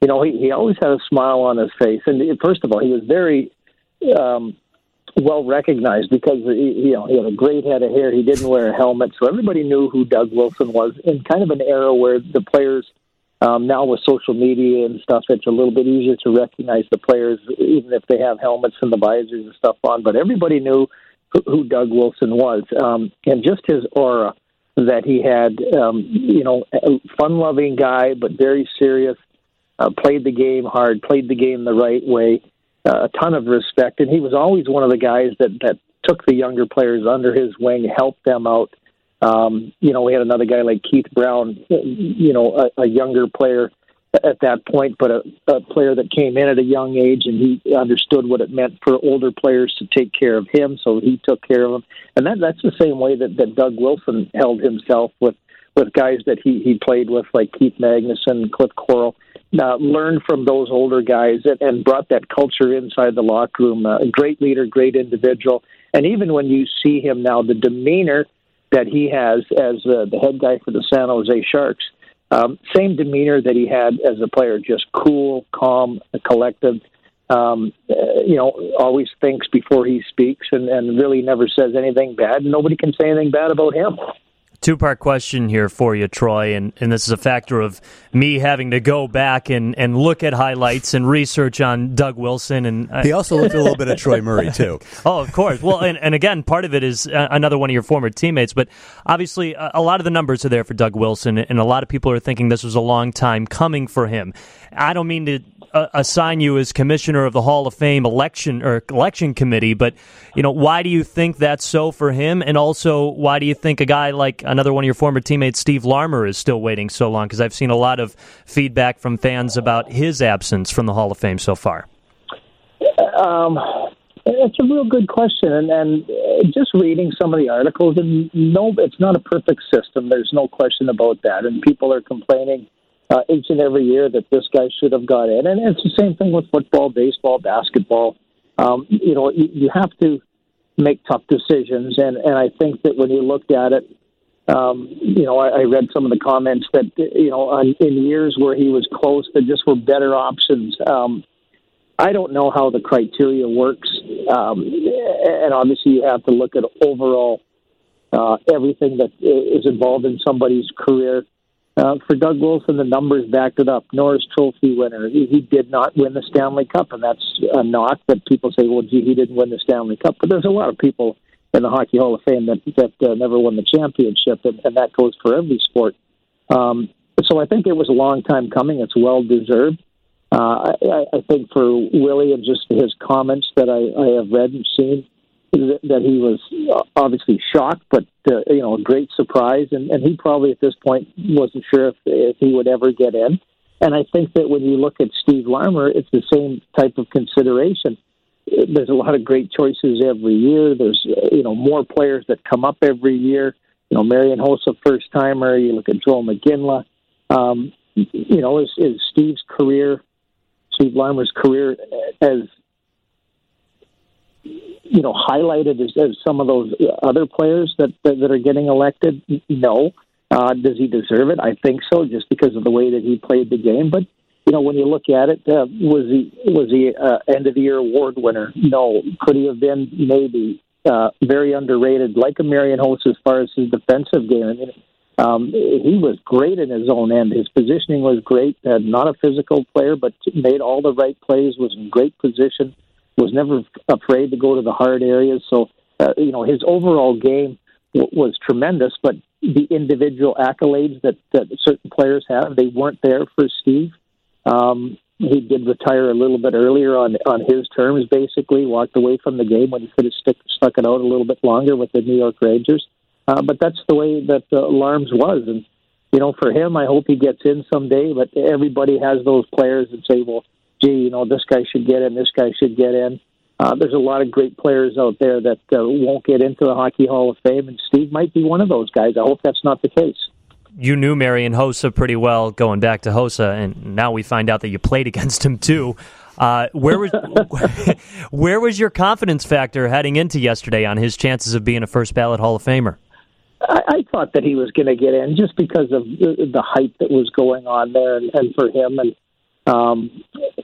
you know, he, he always had a smile on his face. And first of all, he was very um, well recognized because he, you know he had a great head of hair. He didn't wear a helmet, so everybody knew who Doug Wilson was. In kind of an era where the players um, now with social media and stuff, it's a little bit easier to recognize the players, even if they have helmets and the visors and stuff on. But everybody knew who, who Doug Wilson was, um, and just his aura that he had. Um, you know, a fun-loving guy, but very serious. Uh, played the game hard, played the game the right way uh, a ton of respect, and he was always one of the guys that that took the younger players under his wing, helped them out. Um, you know, we had another guy like Keith Brown, you know, a, a younger player at that point, but a, a player that came in at a young age and he understood what it meant for older players to take care of him, so he took care of them. And that that's the same way that, that Doug Wilson held himself with with guys that he he played with, like Keith Magnuson, Cliff Koroll uh, learned from those older guys and, brought that culture inside the locker room. Uh, great leader, great individual, and even when you see him now, the demeanor that he has as uh, the head guy for the San Jose Sharks, um, same demeanor that he had as a player, just cool, calm, collective. Um, uh, you know, always thinks before he speaks, and, and really never says anything bad. Nobody can say anything bad about him.
Two part question here for you, Troy, and, and this is a factor of me having to go back and, and look at highlights and research on Doug Wilson. And
he also looked a little bit at Troy Murray too. [LAUGHS]
oh, of course. Well, and, and again, part of it is uh, another one of your former teammates, but obviously a, a lot of the numbers are there for Doug Wilson, and a lot of people are thinking this was a long time coming for him. I don't mean to uh, assign you as commissioner of the Hall of Fame election or election committee, but you know why do you think that's so for him, and also why do you think a guy like another one of your former teammates, Steve Larmer, is still waiting so long? Because I've seen a lot of feedback from fans about his absence from the Hall of Fame so far.
Um, it's a real good question, and, and just reading some of the articles, and no, it's not a perfect system. There's no question about that, and people are complaining uh, each and every year that this guy should have got in. And it's the same thing with football, baseball, basketball. Um, you know, you, you have to make tough decisions. And, and I think that when you looked at it, um, you know, I, I read some of the comments that, you know, on, in years where he was close, there just were better options. Um, I don't know how the criteria works. Um, and obviously, you have to look at overall uh, everything that is involved in somebody's career. Uh, for Doug Wilson, the numbers backed it up. Norris Trophy winner. He, he did not win the Stanley Cup, and that's a knock that people say, well, gee, he didn't win the Stanley Cup. But there's a lot of people in the Hockey Hall of Fame that, that uh, never won the championship, and, and that goes for every sport. Um, so I think it was a long time coming. It's well deserved. Uh, I, I think for Willie and just his comments that I, I have read and seen, that he was obviously shocked, but uh, you know, a great surprise, and, and he probably at this point wasn't sure if, if he would ever get in. And I think that when you look at Steve Larmer, it's the same type of consideration. There's a lot of great choices every year. There's you know more players that come up every year. You know, Marian Hossa, first timer. You look at Jarome Iginla. Um, you know, is, is Steve's career, Steve Larmer's career as you know highlighted as, as some of those other players that that, that are getting elected? No. Uh, does he deserve it? I think so, just because of the way that he played the game. But you know, when you look at it, uh, was he was he uh, end of the year award winner? No. Could he have been maybe uh, very underrated, like a Marian Hossa as far as his defensive game? I mean, um, he was great in his own end. His positioning was great. Uh, not a physical player, but made all the right plays. Was in great position was never afraid to go to the hard areas. So, uh, you know, his overall game w- was tremendous, but the individual accolades that, that certain players have, they weren't there for Steve. Um, he did retire a little bit earlier on on his terms. Basically, walked away from the game when he could have stick, stuck it out a little bit longer with the New York Rangers. Uh, but that's the way that uh, Larms was, and you know, for him, I hope he gets in someday. But everybody has those players that say, "Well, gee, you know, this guy should get in, this guy should get in. Uh, there's a lot of great players out there that uh, won't get into the Hockey Hall of Fame, and Steve might be one of those guys. I hope that's not the case.
You knew Marian Hossa pretty well going back to Hossa, and now we find out that you played [LAUGHS] against him too. Uh, where was [LAUGHS] where was your confidence factor heading into yesterday on his chances of being a first ballot Hall of Famer?
I, I thought that he was going to get in just because of the, the hype that was going on there, and, and for him, and um, uh,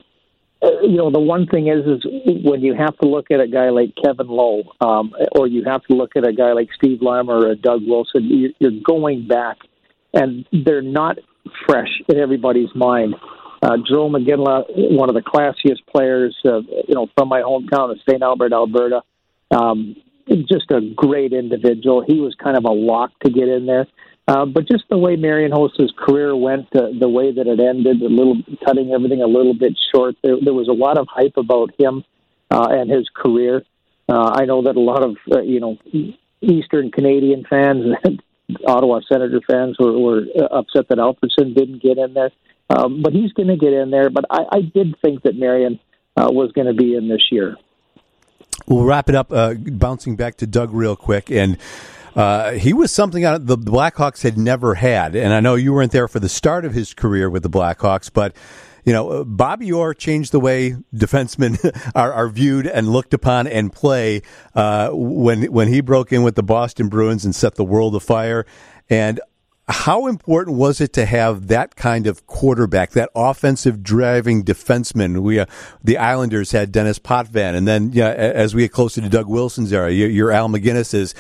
you know, the one thing is, is when you have to look at a guy like Kevin Lowe, um, or you have to look at a guy like Steve Larmer or Doug Wilson, you're going back, and they're not fresh in everybody's mind. Uh, Jarome Iginla, one of the classiest players, uh, you know, from my hometown of St. Albert, Alberta. Um, just a great individual. He was kind of a lock to get in there. Uh, but just the way Marian Hossa's career went, uh, the way that it ended, a little cutting everything a little bit short. There, there was a lot of hype about him uh, and his career. Uh, I know that a lot of uh, you know Eastern Canadian fans and [LAUGHS] Ottawa Senator fans were, were upset that Alfredsson didn't get in there, um, but he's going to get in there. But I, I did think that Marian uh, was going to be in this year.
We'll wrap it up. Uh, bouncing back to Doug real quick and. Uh, he was something the Blackhawks had never had, and I know you weren't there for the start of his career with the Blackhawks, but you know, Bobby Orr changed the way defensemen [LAUGHS] are, are viewed and looked upon and play uh, when when he broke in with the Boston Bruins and set the world afire. And how important was it to have that kind of quarterback, that offensive driving defenseman? We, uh, the Islanders had Denis Potvin, and then yeah, as we get closer to Doug Wilson's era, your, your Al MacInnis's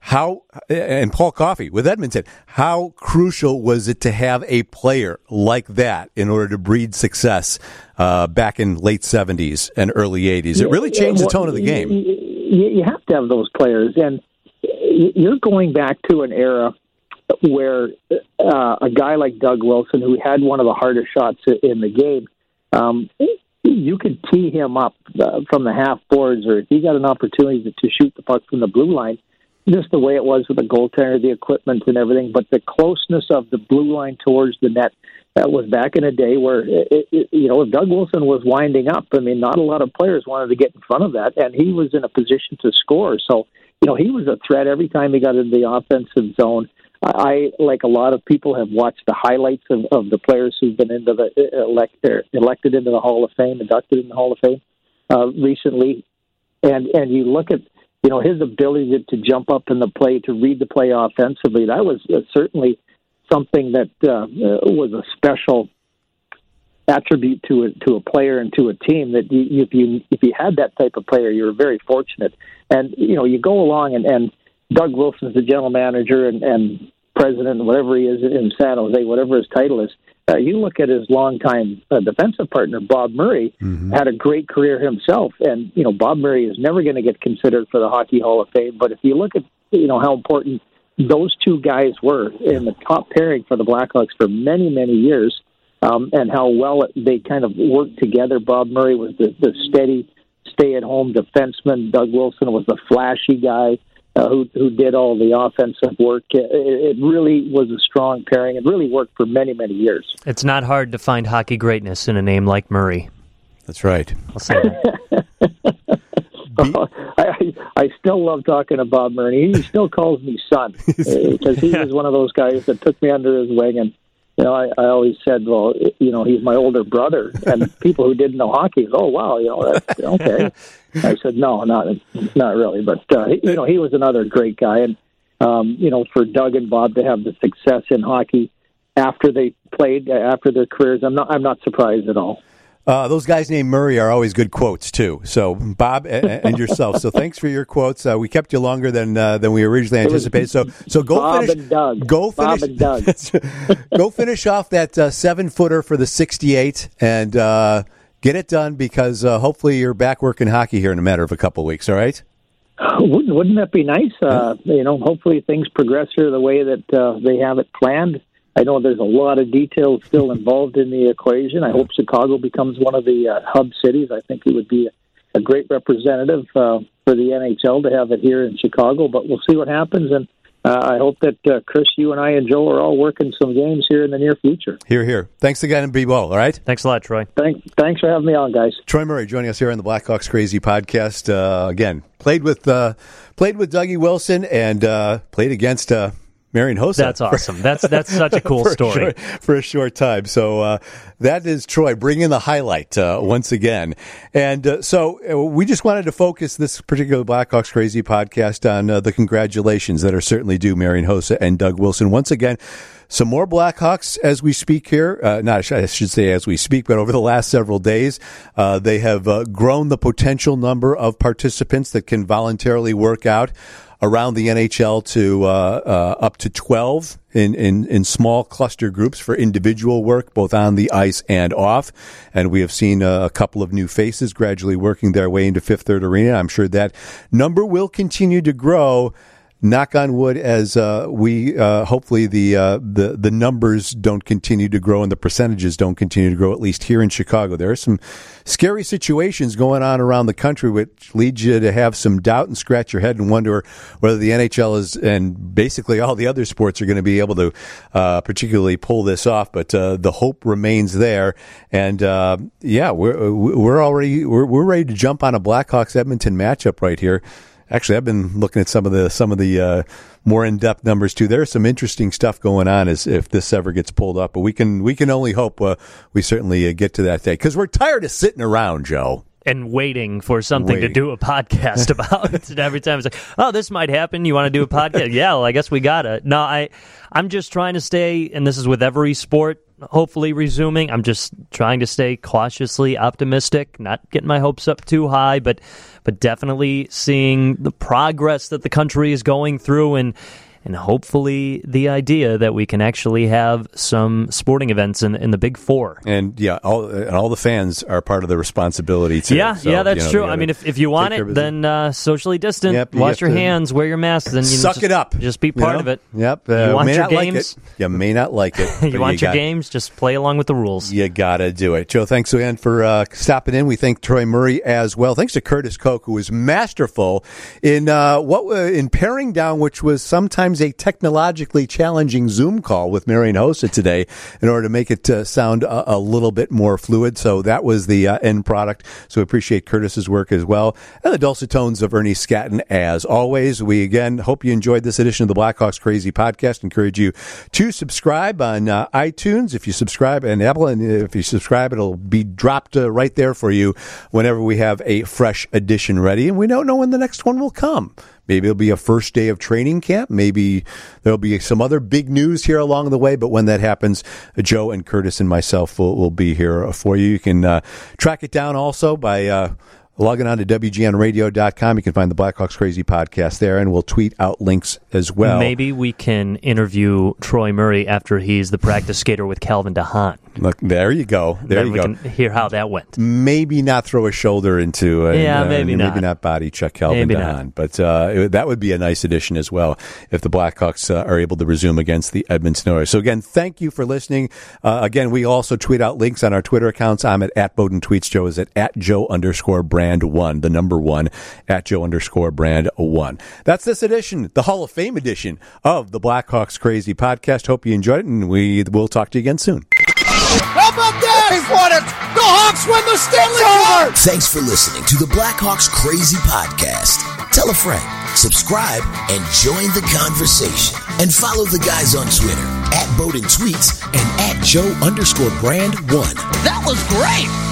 how and Paul Coffey with Edmonton, how crucial was it to have a player like that in order to breed success uh, back in late seventies and early eighties? It really changed the tone of the game.
You have to have those players, and you're going back to an era where uh, a guy like Doug Wilson, who had one of the hardest shots in the game, um, you could tee him up uh, from the half boards, or if he got an opportunity to, to shoot the puck from the blue line just the way it was with the goaltender, the equipment, and everything. But the closeness of the blue line towards the net that was back in a day where it, it, you know if Doug Wilson was winding up, I mean, not a lot of players wanted to get in front of that, and he was in a position to score. So you know he was a threat every time he got into the offensive zone. I, like a lot of people, have watched the highlights of, of the players who've been into the elect, elected into the Hall of Fame, inducted in the Hall of Fame uh, recently, and and you look at you know, his ability to, to jump up in the play, to read the play offensively, that was uh, certainly something that uh, uh, was a special attribute to a, to a player and to a team that you, if you if you had that type of player, you were very fortunate. And you know, you go along and, and Doug Wilson's the general manager and, and president, whatever he is in San Jose, whatever his title is. Uh, you look at his longtime uh, defensive partner, Bob Murray, mm-hmm. had a great career himself, and you know Bob Murray is never going to get considered for the Hockey Hall of Fame. But if you look at you know how important those two guys were in the top pairing for the Blackhawks for many many years, um, and how well they kind of worked together. Bob Murray was the, the steady, stay-at-home defenseman. Doug Wilson was the flashy guy uh, who who did all the offensive work. It, it really was a strong pairing. It really worked for many many years.
It's not hard to find hockey greatness in a name like Murray.
That's right.
I'll say that. [LAUGHS]
I, I still love talking to Bob Murray. He still calls me son [LAUGHS] because he was one of those guys that took me under his wing and you know, I, I always said, well, you know, he's my older brother, and [LAUGHS] people who didn't know hockey, oh wow, you know, that's [LAUGHS] okay. I said, no, not not really, but uh, you know, he was another great guy, and um, you know, for Doug and Bob to have the success in hockey after they played after their careers, I'm not I'm not surprised at all.
Uh, those guys named Murray are always good quotes too. So Bob and, yourself. So thanks for your quotes. Uh, we kept you longer than uh, than we originally anticipated. So so go
Bob
finish.
And Doug.
Go
finish.
Bob
and Doug. [LAUGHS]
go finish off that uh, seven footer for the sixty eight and uh, get it done because uh, hopefully you're back working hockey here in a matter of a couple of weeks. All right.
Wouldn't, wouldn't that be nice? you know, hopefully things progress here the way that they have it planned. I know there's a lot of details still involved in the equation. I hope Chicago becomes one of the uh, hub cities. I think it would be a, a great representative uh, for the NHL to have it here in Chicago, but we'll see what happens. And uh, I hope that uh, Chris, you and I and Joe are all working some games here in the near future.
Here, here. Thanks again and be well, all right?
Thanks a lot, Troy.
Thank, thanks for having me on, guys.
Troy Murray joining us here on the Blackhawks Crazy podcast. Uh, again, played with uh, played with Dougie Wilson and uh, played against Marian Hossa.
That's awesome. That's that's such a cool [LAUGHS]
for
story.
A short, for a short time. So uh, that is Troy bringing the highlight uh, once again. And uh, so uh, we just wanted to focus this particular Blackhawks Crazy podcast on uh, the congratulations that are certainly due Marian Hossa and Doug Wilson once again. Some more Blackhawks as we speak here. Uh, not, I should say as we speak, but over the last several days, uh, they have uh, grown the potential number of participants that can voluntarily work out around the NHL to uh, uh, up to 12 in, in, in small cluster groups for individual work, both on the ice and off. And we have seen uh, a couple of new faces gradually working their way into Fifth Third Arena. I'm sure that number will continue to grow knock on wood as uh, we uh, hopefully the uh, the the numbers don't continue to grow and the percentages don't continue to grow at least here in Chicago. There are some scary situations going on around the country which leads you to have some doubt and scratch your head and wonder whether the NHL is and basically all the other sports are going to be able to uh, particularly pull this off but uh, the hope remains there. And uh, yeah we're we're already we're, we're ready to jump on a Blackhawks Edmonton matchup right here actually I've been looking at some of the some of the uh, more in depth numbers too. There's some interesting stuff going on as if this ever gets pulled up, but we can we can only hope uh, we certainly uh, get to that day because we're tired of sitting around, Joe.
And waiting for something
Waiting.
to do a podcast [LAUGHS] about. and every time it's like, oh, this might happen. You want to do a podcast? [LAUGHS] yeah, well, I guess we got to. No, I, I'm just trying to stay, and this is with every sport hopefully resuming. I'm just trying to stay cautiously optimistic, not getting my hopes up too high, but but definitely seeing the progress that the country is going through and and hopefully the idea that we can actually have some sporting events in in the Big Four.
And yeah, all and all the fans are part of the responsibility too.
Yeah,
So,
yeah, that's
you know,
true. I mean, if, if you want it, then uh, socially distant,
Yep,
wash
have
your hands, wear your mask, then you
Suck
just,
it up.
Just be
You
part
know?
of it.
Yep. Uh,
you want
may
your
not like
games?
it. You may not like it. [LAUGHS]
you want your
got-
games? Just play along with the rules.
You gotta do it, Joe. Thanks again for uh, stopping in. We thank Troy Murray as well. Thanks to Curtis Koch, who was masterful in uh, what uh, in paring down, which was sometimes a technologically challenging Zoom call with Marian Hossa today, in order to make it uh, sound a, a little bit more fluid. So that was the uh, end product. So we appreciate Curtis's work as well, and the dulcet tones of Ernie Scatton as always. We again hope you enjoyed this edition of the Blackhawks Crazy Podcast. Encourage you to subscribe on uh, iTunes. If you subscribe and Apple, and if you subscribe, it'll be dropped uh, right there for you whenever we have a fresh edition ready. And we don't know when the next one will come. Maybe it'll be a first day of training camp. Maybe there'll be some other big news here along the way. But when that happens, Joe and Curtis and myself will, will be here for you. You can uh, track it down also by uh, logging on to WGNradio.com. You can find the Blackhawks Crazy podcast there, and we'll tweet out links as well.
Maybe we can interview Troy Murray after he's the practice skater with Calvin DeHaan.
Look, there you go. There
then
you
we
go.
can hear how that went.
maybe not throw a shoulder into uh,
Yeah,
uh,
maybe
maybe
not.
not body check Calvin
Maybe
DeHaan.
not.
but uh, it- that would be a nice addition as well if the Blackhawks uh, are able to resume against the Edmonton Oilers. So again, thank you for listening. Uh, again, we also tweet out links on our Twitter accounts. I'm at, at Boden Tweets. Joe is at, at Joe underscore brand one, the number one, at Joe underscore brand one. That's this edition, the Hall of Fame edition of the Blackhawks Crazy podcast. Hope you enjoyed it, and we will talk to you again soon.
How about that? He's won it. The Hawks win the Stanley Cup. Thanks for listening to the Blackhawks Crazy Podcast. Tell a friend, subscribe, and join the conversation. And follow the guys on Twitter at Boden Tweets and at Joe underscore brand one.
That was great.